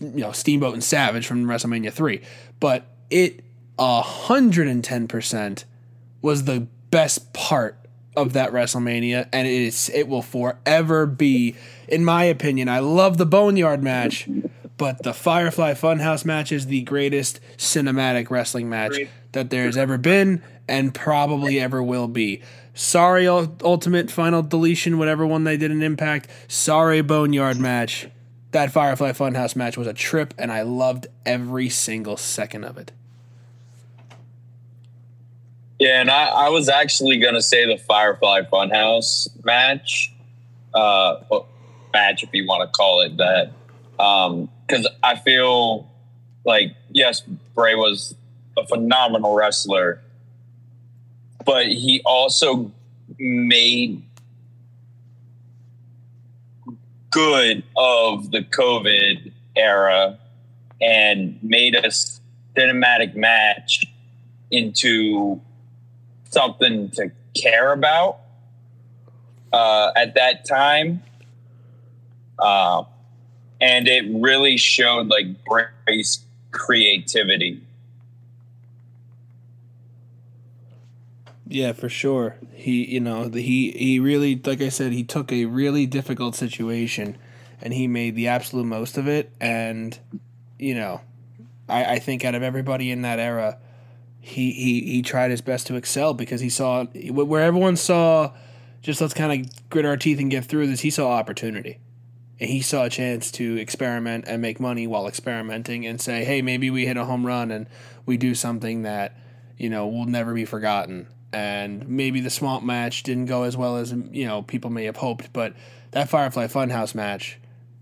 you know Steamboat and Savage from WrestleMania three, but it hundred and ten percent was the best part of that WrestleMania, and it is it will forever be, in my opinion. I love the Boneyard match, but the Firefly Funhouse match is the greatest cinematic wrestling match that there's ever been and probably ever will be. Sorry, Ultimate Final Deletion, whatever one they did in Impact. Sorry, Boneyard match. That Firefly Funhouse match was a trip, and I loved every single second of it. Yeah, and I, I was actually going to say the Firefly Funhouse match, uh, match if you want to call it that, because um, I feel like yes, Bray was a phenomenal wrestler, but he also made good of the COVID era and made a cinematic match into something to care about uh, at that time. Uh, and it really showed like Bray's creativity Yeah, for sure. He, you know, he he really, like I said, he took a really difficult situation, and he made the absolute most of it. And you know, I, I think out of everybody in that era, he he he tried his best to excel because he saw where everyone saw, just let's kind of grit our teeth and get through this. He saw opportunity, and he saw a chance to experiment and make money while experimenting, and say, hey, maybe we hit a home run and we do something that you know will never be forgotten and maybe the swamp match didn't go as well as you know people may have hoped, but that Firefly Funhouse match,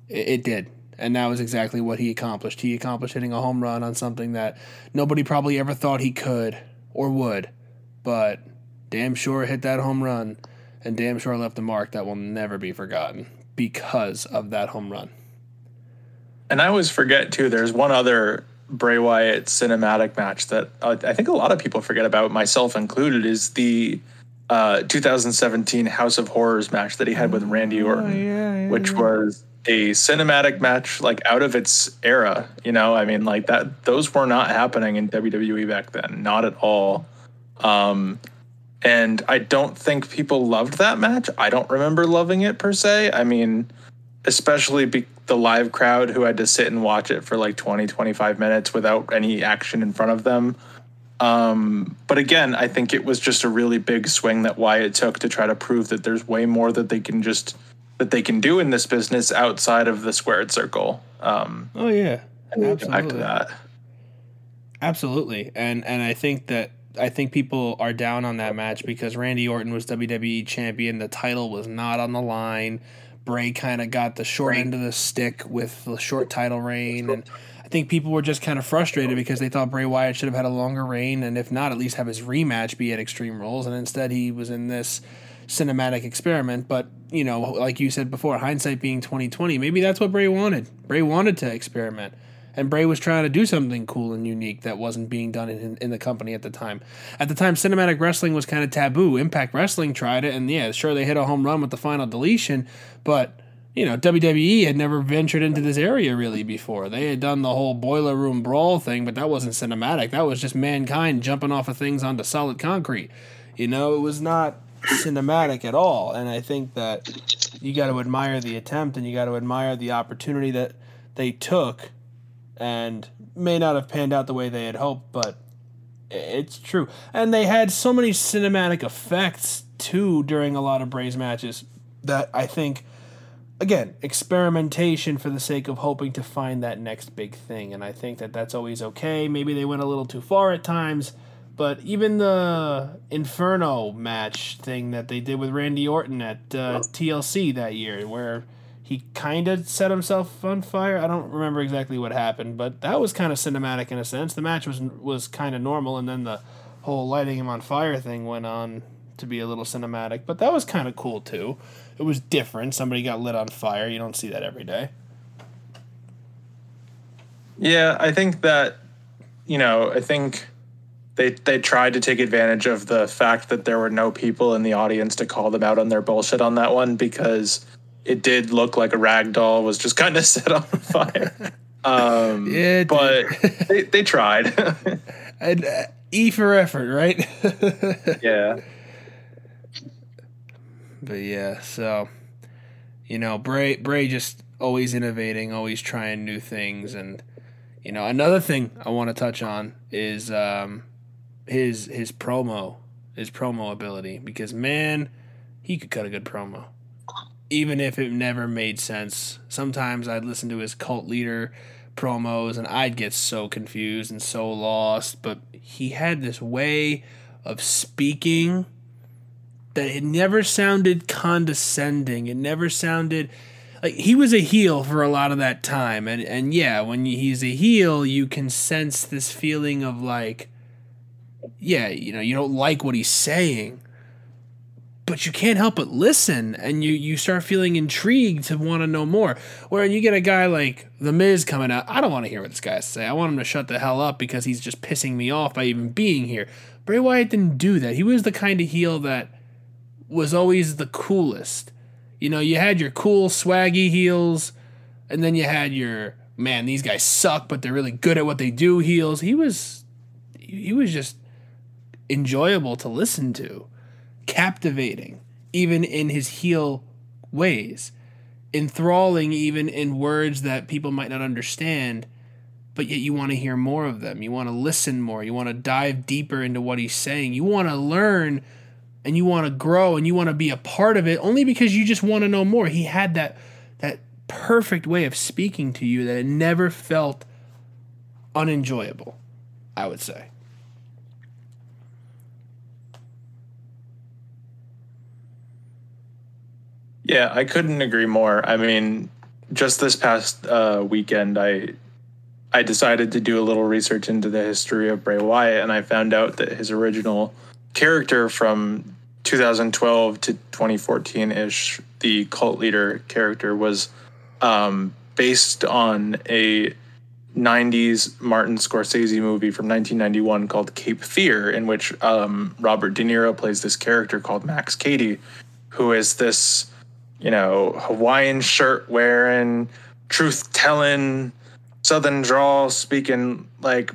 it, it, did, and that was exactly what he accomplished. He accomplished hitting a home run on something that nobody probably ever thought he could or would, but damn sure hit that home run, and damn sure left a mark that will never be forgotten because of that home run. And I always forget too. There's one other Bray Wyatt cinematic match that uh, I think a lot of people forget about, myself included, is the uh, 2017 House of Horrors match that he had with Randy oh, Orton, yeah, yeah, which yeah. was a cinematic match like out of its era. You know, I mean, like that; those were not happening in WWE back then, not at all. Um, and I don't think people loved that match. I don't remember loving it per se. I mean, especially be- the live crowd who had to sit and watch it for like 20 25 minutes without any action in front of them um, but again i think it was just a really big swing that wyatt took to try to prove that there's way more that they can just that they can do in this business outside of the squared circle. Um, oh yeah. Absolutely. back to that. Absolutely. And and i think that I think people are down on that match because Randy Orton was WWE champion. The title was not on the line. Bray kind of got the short end of the stick with the short title reign, and I think people were just kind of frustrated because they thought Bray Wyatt should have had a longer reign, and if not, at least have his rematch be at Extreme Rules, and instead he was in this cinematic experiment. But you know, like you said before, hindsight being twenty twenty, maybe that's what Bray wanted. Bray wanted to experiment and Bray was trying to do something cool and unique that wasn't being done in, in the company at the time. At the time, cinematic wrestling was kind of taboo. Impact Wrestling tried it, and yeah, sure they hit a home run with the final deletion, but you know, WWE had never ventured into this area really before. They had done the whole boiler room brawl thing, but that wasn't cinematic. That was just mankind jumping off of things onto solid concrete. You know, it was not cinematic at all. And I think that you got to admire the attempt and you got to admire the opportunity that they took and may not have panned out the way they had hoped, but it's true. And they had so many cinematic effects too during a lot of Bray's matches that I think again, experimentation for the sake of hoping to find that next big thing. And I think that that's always okay. Maybe they went a little too far at times, but even the Inferno match thing that they did with Randy Orton at uh, TLC that year, where he kind of set himself on fire. I don't remember exactly what happened, but that was kind of cinematic in a sense. The match was was kind of normal, and then the whole lighting him on fire thing went on to be a little cinematic. But that was kind of cool too it was different. Somebody got lit on fire. You don't see that every day. Yeah, I think that you know, I think they they tried to take advantage of the fact that there were no people in the audience to call them out on their bullshit on that one because it did look like a rag doll was just kind of set on fire. Um, yeah, but they, they tried. and uh, E for effort, right? yeah. But yeah, so you know, Bray Bray just always innovating, always trying new things, and you know, another thing I want to touch on is um, his his promo, his promo ability, because man, he could cut a good promo, even if it never made sense. Sometimes I'd listen to his cult leader promos and I'd get so confused and so lost, but he had this way of speaking that it never sounded condescending. It never sounded like he was a heel for a lot of that time. And and yeah, when he's a heel, you can sense this feeling of like yeah, you know, you don't like what he's saying. But you can't help but listen and you you start feeling intrigued to want to know more. Where you get a guy like The Miz coming out, I don't want to hear what this guy has to say. I want him to shut the hell up because he's just pissing me off by even being here. Bray Wyatt didn't do that. He was the kind of heel that was always the coolest. You know, you had your cool swaggy heels, and then you had your man, these guys suck, but they're really good at what they do heels. He was he was just enjoyable to listen to, captivating, even in his heel ways, enthralling even in words that people might not understand, but yet you want to hear more of them. You want to listen more. You want to dive deeper into what he's saying. You want to learn and you want to grow and you want to be a part of it only because you just want to know more. He had that that perfect way of speaking to you that it never felt unenjoyable, I would say. Yeah, I couldn't agree more. I mean, just this past uh, weekend, I I decided to do a little research into the history of Bray Wyatt, and I found out that his original character from 2012 to 2014 ish, the cult leader character was um, based on a 90s Martin Scorsese movie from 1991 called Cape Fear, in which um, Robert De Niro plays this character called Max Cady, who is this, you know, Hawaiian shirt wearing, truth telling, Southern drawl speaking, like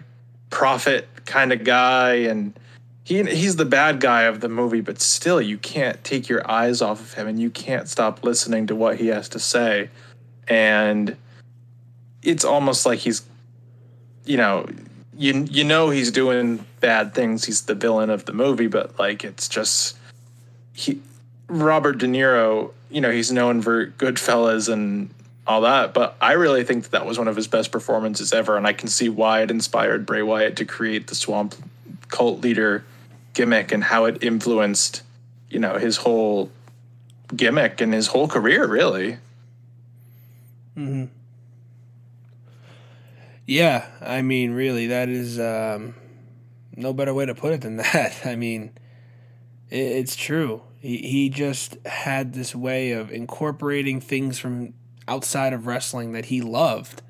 prophet kind of guy. And he he's the bad guy of the movie, but still you can't take your eyes off of him and you can't stop listening to what he has to say. And it's almost like he's you know, you you know he's doing bad things. He's the villain of the movie, but like it's just he Robert De Niro, you know, he's known for Goodfellas and all that, but I really think that, that was one of his best performances ever, and I can see why it inspired Bray Wyatt to create the Swamp cult leader gimmick and how it influenced, you know, his whole gimmick and his whole career, really. Hmm. Yeah, I mean, really, that is um, no better way to put it than that. I mean, it's true. He he just had this way of incorporating things from outside of wrestling that he loved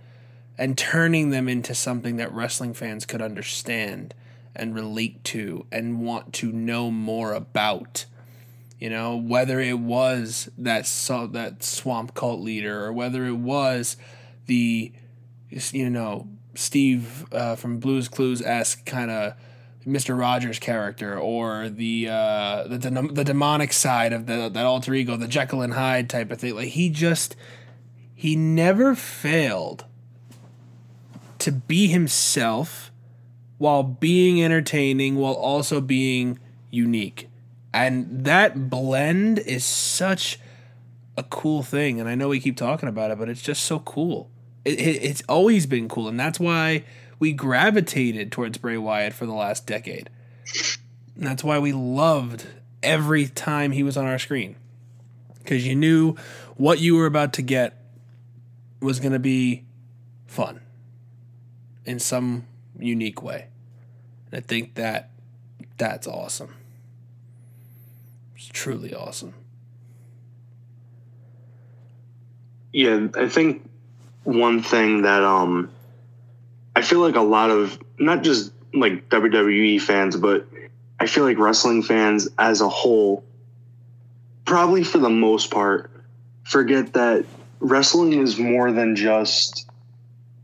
and turning them into something that wrestling fans could understand and relate to and want to know more about. You know, whether it was that so, that swamp cult leader or whether it was the you know Steve uh, from Blues Clues esque kind of Mister Rogers character or the uh, the the demonic side of the that alter ego, the Jekyll and Hyde type of thing. Like he just he never failed to be himself while being entertaining while also being unique. And that blend is such a cool thing and I know we keep talking about it, but it's just so cool. It, it, it's always been cool and that's why we gravitated towards Bray Wyatt for the last decade. And that's why we loved every time he was on our screen. Because you knew what you were about to get was going to be fun in some unique way. And I think that that's awesome. It's truly awesome. Yeah, I think one thing that um I feel like a lot of not just like WWE fans, but I feel like wrestling fans as a whole, probably for the most part, forget that wrestling is more than just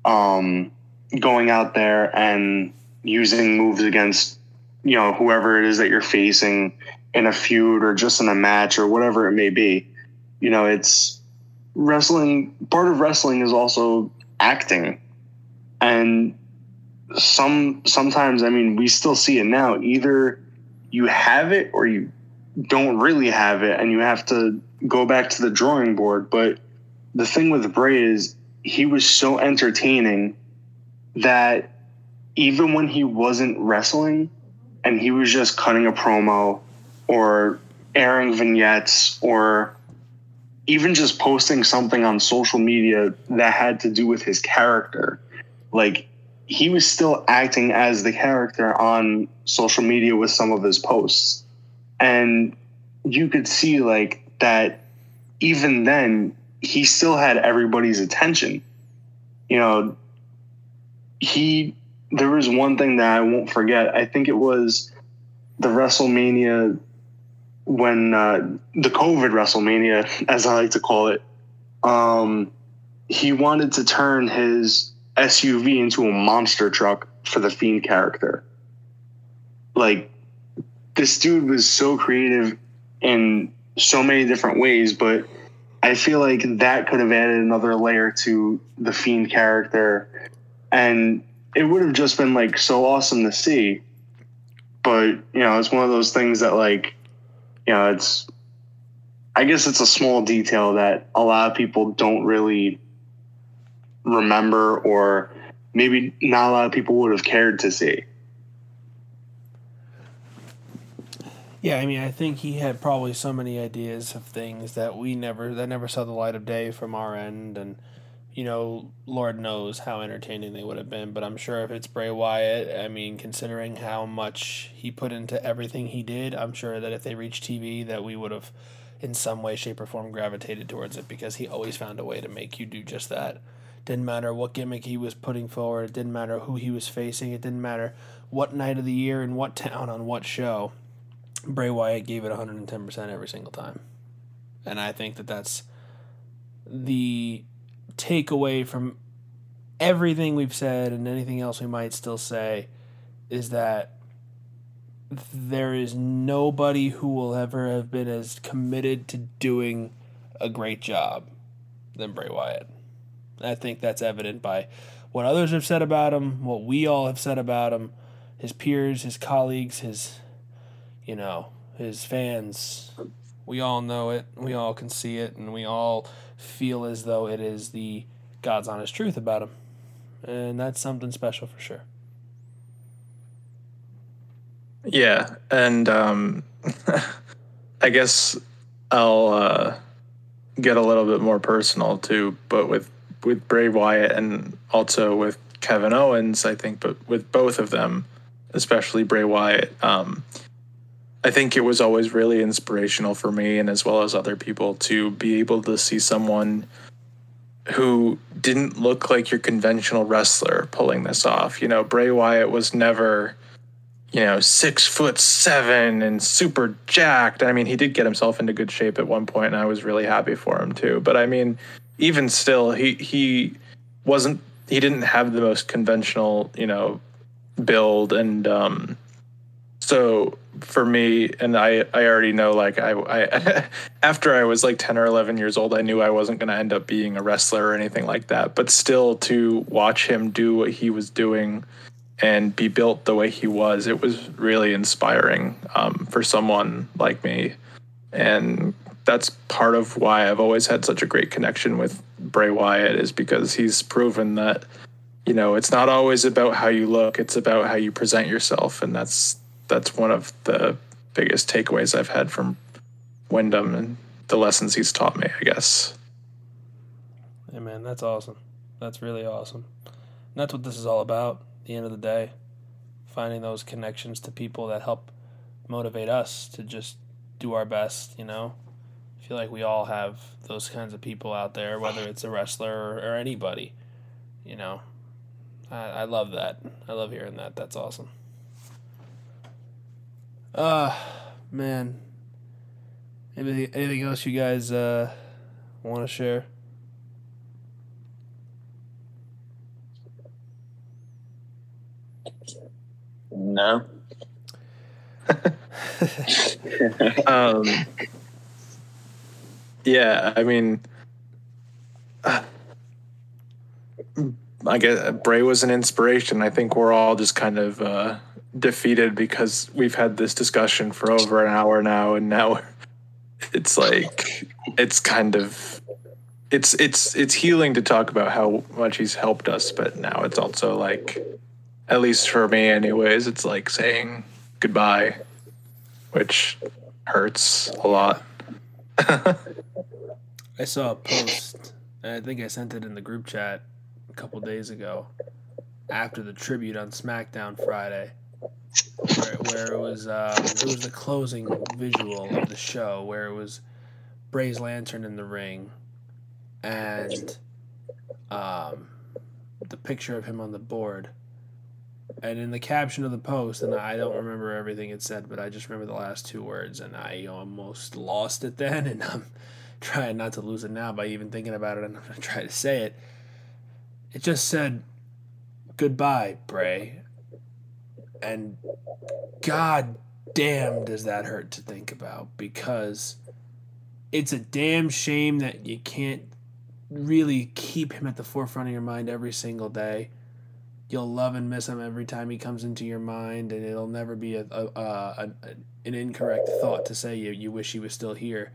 um, going out there and using moves against you know whoever it is that you're facing in a feud or just in a match or whatever it may be. You know, it's wrestling. Part of wrestling is also acting and some sometimes i mean we still see it now either you have it or you don't really have it and you have to go back to the drawing board but the thing with bray is he was so entertaining that even when he wasn't wrestling and he was just cutting a promo or airing vignettes or even just posting something on social media that had to do with his character like he was still acting as the character on social media with some of his posts. And you could see like that even then he still had everybody's attention. You know, he there was one thing that I won't forget. I think it was the WrestleMania when uh, the COVID WrestleMania, as I like to call it. Um, he wanted to turn his SUV into a monster truck for the Fiend character. Like, this dude was so creative in so many different ways, but I feel like that could have added another layer to the Fiend character. And it would have just been like so awesome to see. But, you know, it's one of those things that, like, you know, it's, I guess it's a small detail that a lot of people don't really remember or maybe not a lot of people would have cared to see. Yeah, I mean, I think he had probably so many ideas of things that we never that never saw the light of day from our end, and you know, Lord knows how entertaining they would have been. But I'm sure if it's Bray Wyatt, I mean, considering how much he put into everything he did, I'm sure that if they reached TV, that we would have, in some way, shape, or form, gravitated towards it because he always found a way to make you do just that. Didn't matter what gimmick he was putting forward. It didn't matter who he was facing. It didn't matter what night of the year in what town on what show. Bray Wyatt gave it 110% every single time. And I think that that's the takeaway from everything we've said and anything else we might still say is that there is nobody who will ever have been as committed to doing a great job than Bray Wyatt. I think that's evident by what others have said about him, what we all have said about him, his peers, his colleagues, his, you know, his fans. We all know it. We all can see it, and we all feel as though it is the God's honest truth about him. And that's something special for sure. Yeah, and um, I guess I'll uh, get a little bit more personal too, but with with Bray Wyatt and also with Kevin Owens, I think, but with both of them, especially Bray Wyatt, um, I think it was always really inspirational for me and as well as other people to be able to see someone who didn't look like your conventional wrestler pulling this off. You know, Bray Wyatt was never you know, six foot seven and super jacked. I mean, he did get himself into good shape at one point, and I was really happy for him too. But I mean, even still, he he wasn't he didn't have the most conventional, you know, build, and um, so for me, and I I already know like I I after I was like ten or eleven years old, I knew I wasn't going to end up being a wrestler or anything like that. But still, to watch him do what he was doing and be built the way he was, it was really inspiring um, for someone like me. And that's part of why I've always had such a great connection with Bray Wyatt is because he's proven that, you know, it's not always about how you look, it's about how you present yourself. And that's that's one of the biggest takeaways I've had from Windham and the lessons he's taught me, I guess. Hey man, that's awesome. That's really awesome. And that's what this is all about the end of the day, finding those connections to people that help motivate us to just do our best, you know? I feel like we all have those kinds of people out there, whether it's a wrestler or, or anybody, you know? I, I love that. I love hearing that. That's awesome. Uh, man. Anything, anything else you guys uh, want to share? No. um, yeah, I mean, uh, I guess Bray was an inspiration. I think we're all just kind of uh, defeated because we've had this discussion for over an hour now, and now it's like it's kind of it's it's it's healing to talk about how much he's helped us, but now it's also like at least for me anyways it's like saying goodbye which hurts a lot. I saw a post, I think I sent it in the group chat a couple days ago after the tribute on SmackDown Friday, where, where it was um, it was the closing visual of the show, where it was Bray's lantern in the ring, and um, the picture of him on the board. And in the caption of the post, and I don't remember everything it said, but I just remember the last two words, and I almost lost it then, and I'm trying not to lose it now by even thinking about it, and I'm gonna try to say it. It just said, "Goodbye, Bray," and God damn, does that hurt to think about because it's a damn shame that you can't really keep him at the forefront of your mind every single day you'll love and miss him every time he comes into your mind, and it'll never be a, a, a, an incorrect thought to say you you wish he was still here.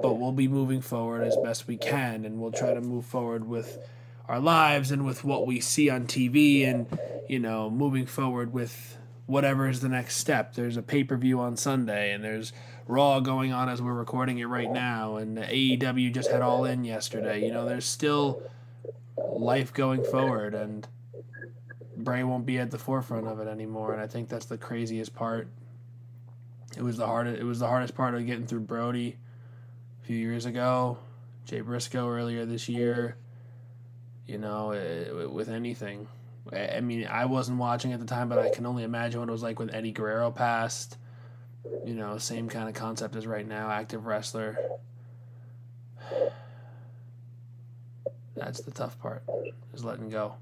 But we'll be moving forward as best we can, and we'll try to move forward with our lives and with what we see on TV, and you know, moving forward with whatever is the next step. There's a pay per view on Sunday, and there's Raw going on as we're recording it right now, and AEW just had All In yesterday. You know, there's still life going forward, and Bray won't be at the forefront of it anymore, and I think that's the craziest part. It was the hardest. It was the hardest part of getting through Brodie a few years ago, Jay Briscoe earlier this year. You know, eh, it, with anything. I mean, I wasn't watching at the time, but I can only imagine what it was like when Eddie Guerrero passed. You know, same kind of concept as right now, active wrestler. That's the tough part, is letting go.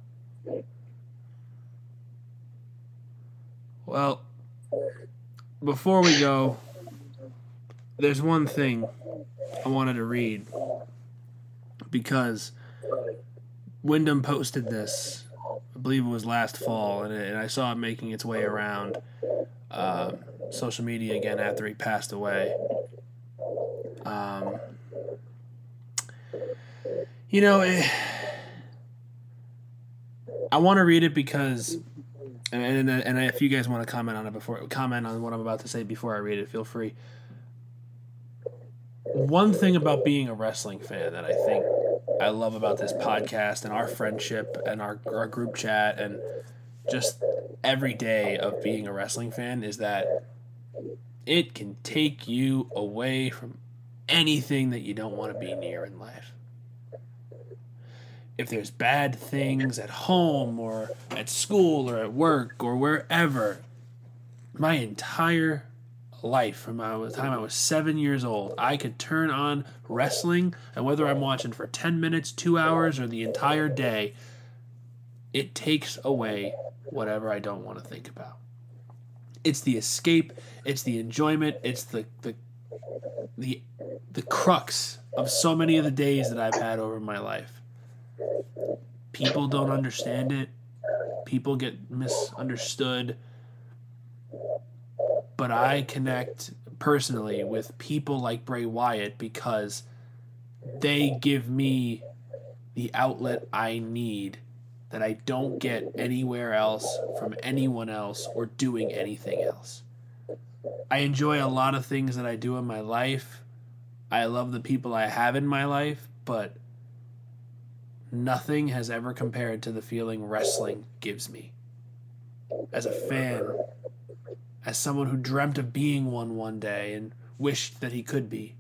Well, before we go, there's one thing I wanted to read because Windham posted this. I believe it was last fall, and, it, and I saw it making its way around uh, social media again after he passed away. Um, you know, it, I want to read it because and and, and if you guys want to comment on it before comment on what I'm about to say before I read it, feel free. One thing about being a wrestling fan that I think I love about this podcast and our friendship and our our group chat and just every day of being a wrestling fan is that it can take you away from anything that you don't want to be near in life. If there's bad things at home or at school or at work or wherever, my entire life from the time I was seven years old, I could turn on wrestling, and whether I'm watching for 10 minutes, two hours, or the entire day, it takes away whatever I don't want to think about. It's the escape, it's the enjoyment, it's the, the, the, the crux of so many of the days that I've had over my life. People don't understand it, people get misunderstood but I connect personally with people like Bray Wyatt because they give me the outlet I need that I don't get anywhere else from anyone else or doing anything else. I enjoy a lot of things that I do in my life. I love the people I have in my life, but nothing has ever compared to the feeling wrestling gives me. As a fan, as someone who dreamt of being one one day and wished that he could be.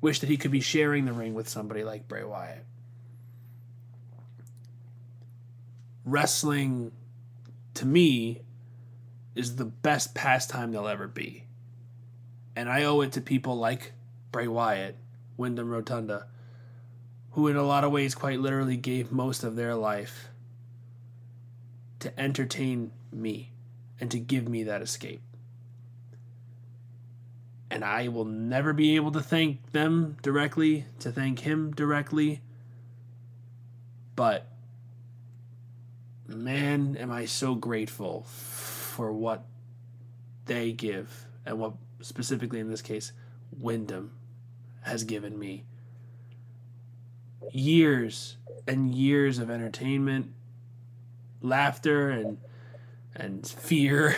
Wished that he could be sharing the ring with somebody like Bray Wyatt. Wrestling, to me, is the best pastime there'll ever be. And I owe it to people like Bray Wyatt, Windham Rotunda, who in a lot of ways quite literally gave most of their life to entertain me and to give me that escape. And I will never be able to thank them directly, to thank him directly. But man, am I so grateful for what they give and what specifically in this case Windham has given me. Years and years of entertainment, laughter and and fear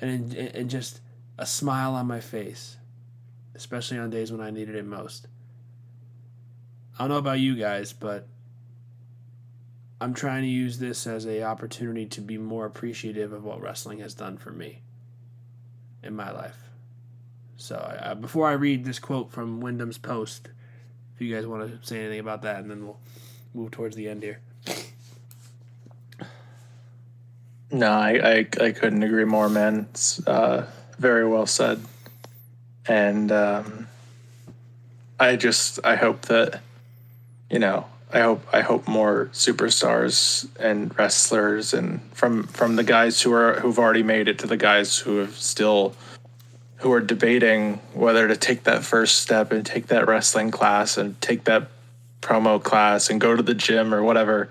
and and just a smile on my face, especially on days when I needed it most. I don't know about you guys, but I'm trying to use this as a opportunity to be more appreciative of what wrestling has done for me in my life. So I, before I read this quote from Windham's post, if you guys want to say anything about that, and then we'll move towards the end here. No, I, I, I couldn't agree more, man. It's uh, very well said. And um, I just I hope that you know I hope I hope more superstars and wrestlers and from from the guys who are who've already made it to the guys who have still who are debating whether to take that first step and take that wrestling class and take that promo class and go to the gym or whatever.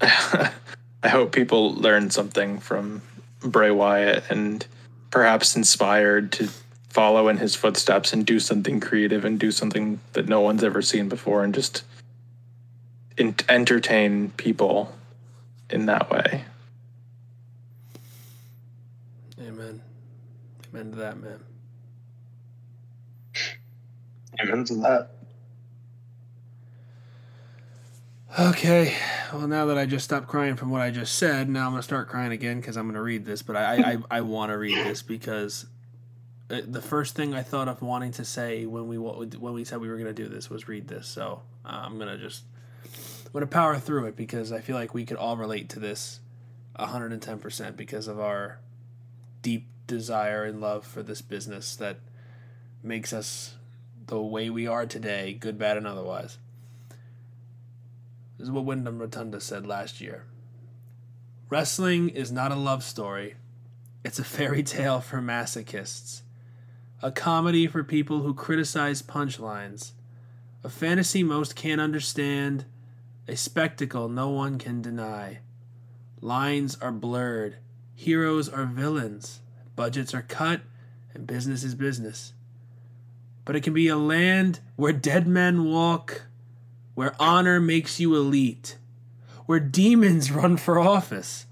I hope people learn something from Bray Wyatt and perhaps inspired to follow in his footsteps and do something creative and do something that no one's ever seen before and just in- entertain people in that way. Amen. Amen to that, man. Amen to that. Okay, well now that I just stopped crying from what I just said, now I'm gonna start crying again because I'm gonna read this. But I I, I want to read this because uh, the first thing I thought of wanting to say when we when we said we were gonna do this was read this. So uh, I'm gonna just I'm gonna power through it because I feel like we could all relate to this 110 percent because of our deep desire and love for this business that makes us the way we are today, good, bad, and otherwise. This is what Windham Rotunda said last year. Wrestling is not a love story, it's a fairy tale for masochists, a comedy for people who criticize punchlines, a fantasy most can't understand, a spectacle no one can deny. Lines are blurred, heroes are villains, budgets are cut, and business is business. But it can be a land where dead men walk where honor makes you elite, where demons run for office,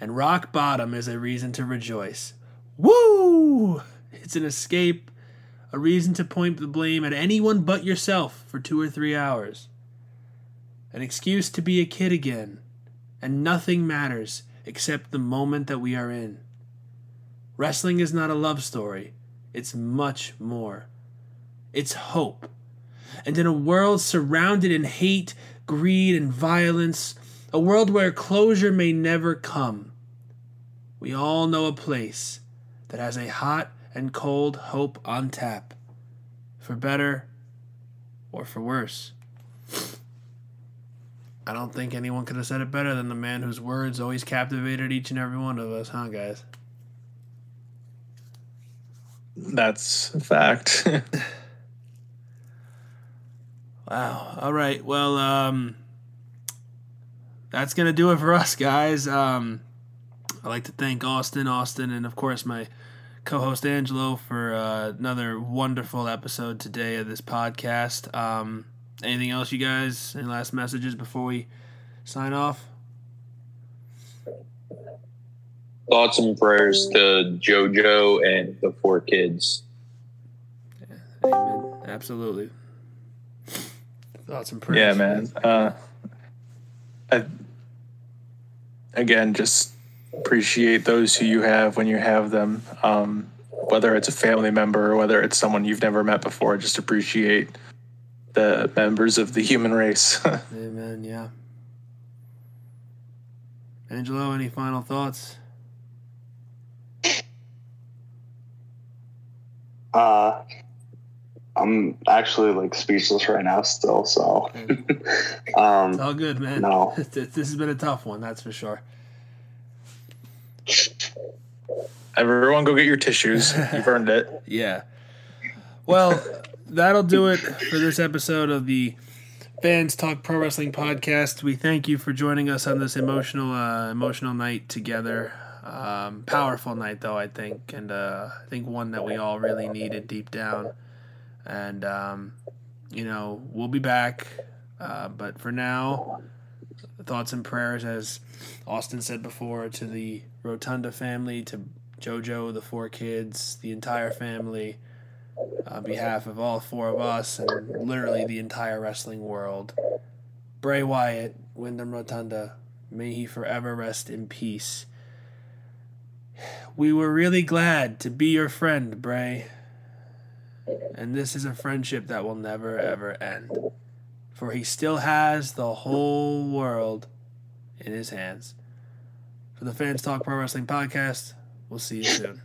and rock bottom is a reason to rejoice. Woo! It's an escape, a reason to point the blame at anyone but yourself for two or three hours. An excuse to be a kid again, and nothing matters except the moment that we are in. Wrestling is not a love story, it's much more. It's hope and in a world surrounded in hate, greed, and violence, a world where closure may never come, we all know a place that has a hot and cold hope on tap, for better or for worse. I don't think anyone could have said it better than the man whose words always captivated each and every one of us, huh, guys? That's a fact. Wow. All right. Well, um, that's gonna do it for us, guys. Um, I'd like to thank Austin, Austin, and of course my co-host Angelo for uh, another wonderful episode today of this podcast. Um, anything else, you guys? Any last messages before we sign off? Thoughts and prayers to JoJo and the four kids. Amen. Absolutely. Thoughts and prayers. yeah, man. Uh, I, again, just appreciate those who you have when you have them. Um, whether it's a family member or whether it's someone you've never met before, just appreciate the members of the human race. Amen. Yeah. Angelo, any final thoughts? Uh, I'm actually like speechless right now still. So, It's um, all good, man. No. this has been a tough one, that's for sure. Everyone, go get your tissues. You've earned it. Yeah. Well, that'll do it for this episode of the Fans Talk Pro Wrestling podcast. We thank you for joining us on this emotional, uh, emotional night together. Um, powerful night, though I think, and uh, I think one that we all really needed deep down. And um, you know, we'll be back, uh, but for now, thoughts and prayers, as Austin said before, to the Rotunda family, to JoJo, the four kids, the entire family on behalf of all four of us and literally the entire wrestling world. Bray Wyatt, Windham Rotunda, may he forever rest in peace. We were really glad to be your friend, Bray. And this is a friendship that will never ever end. For he still has the whole world in his hands. For the Fans Talk Pro Wrestling Podcast, we'll see you soon.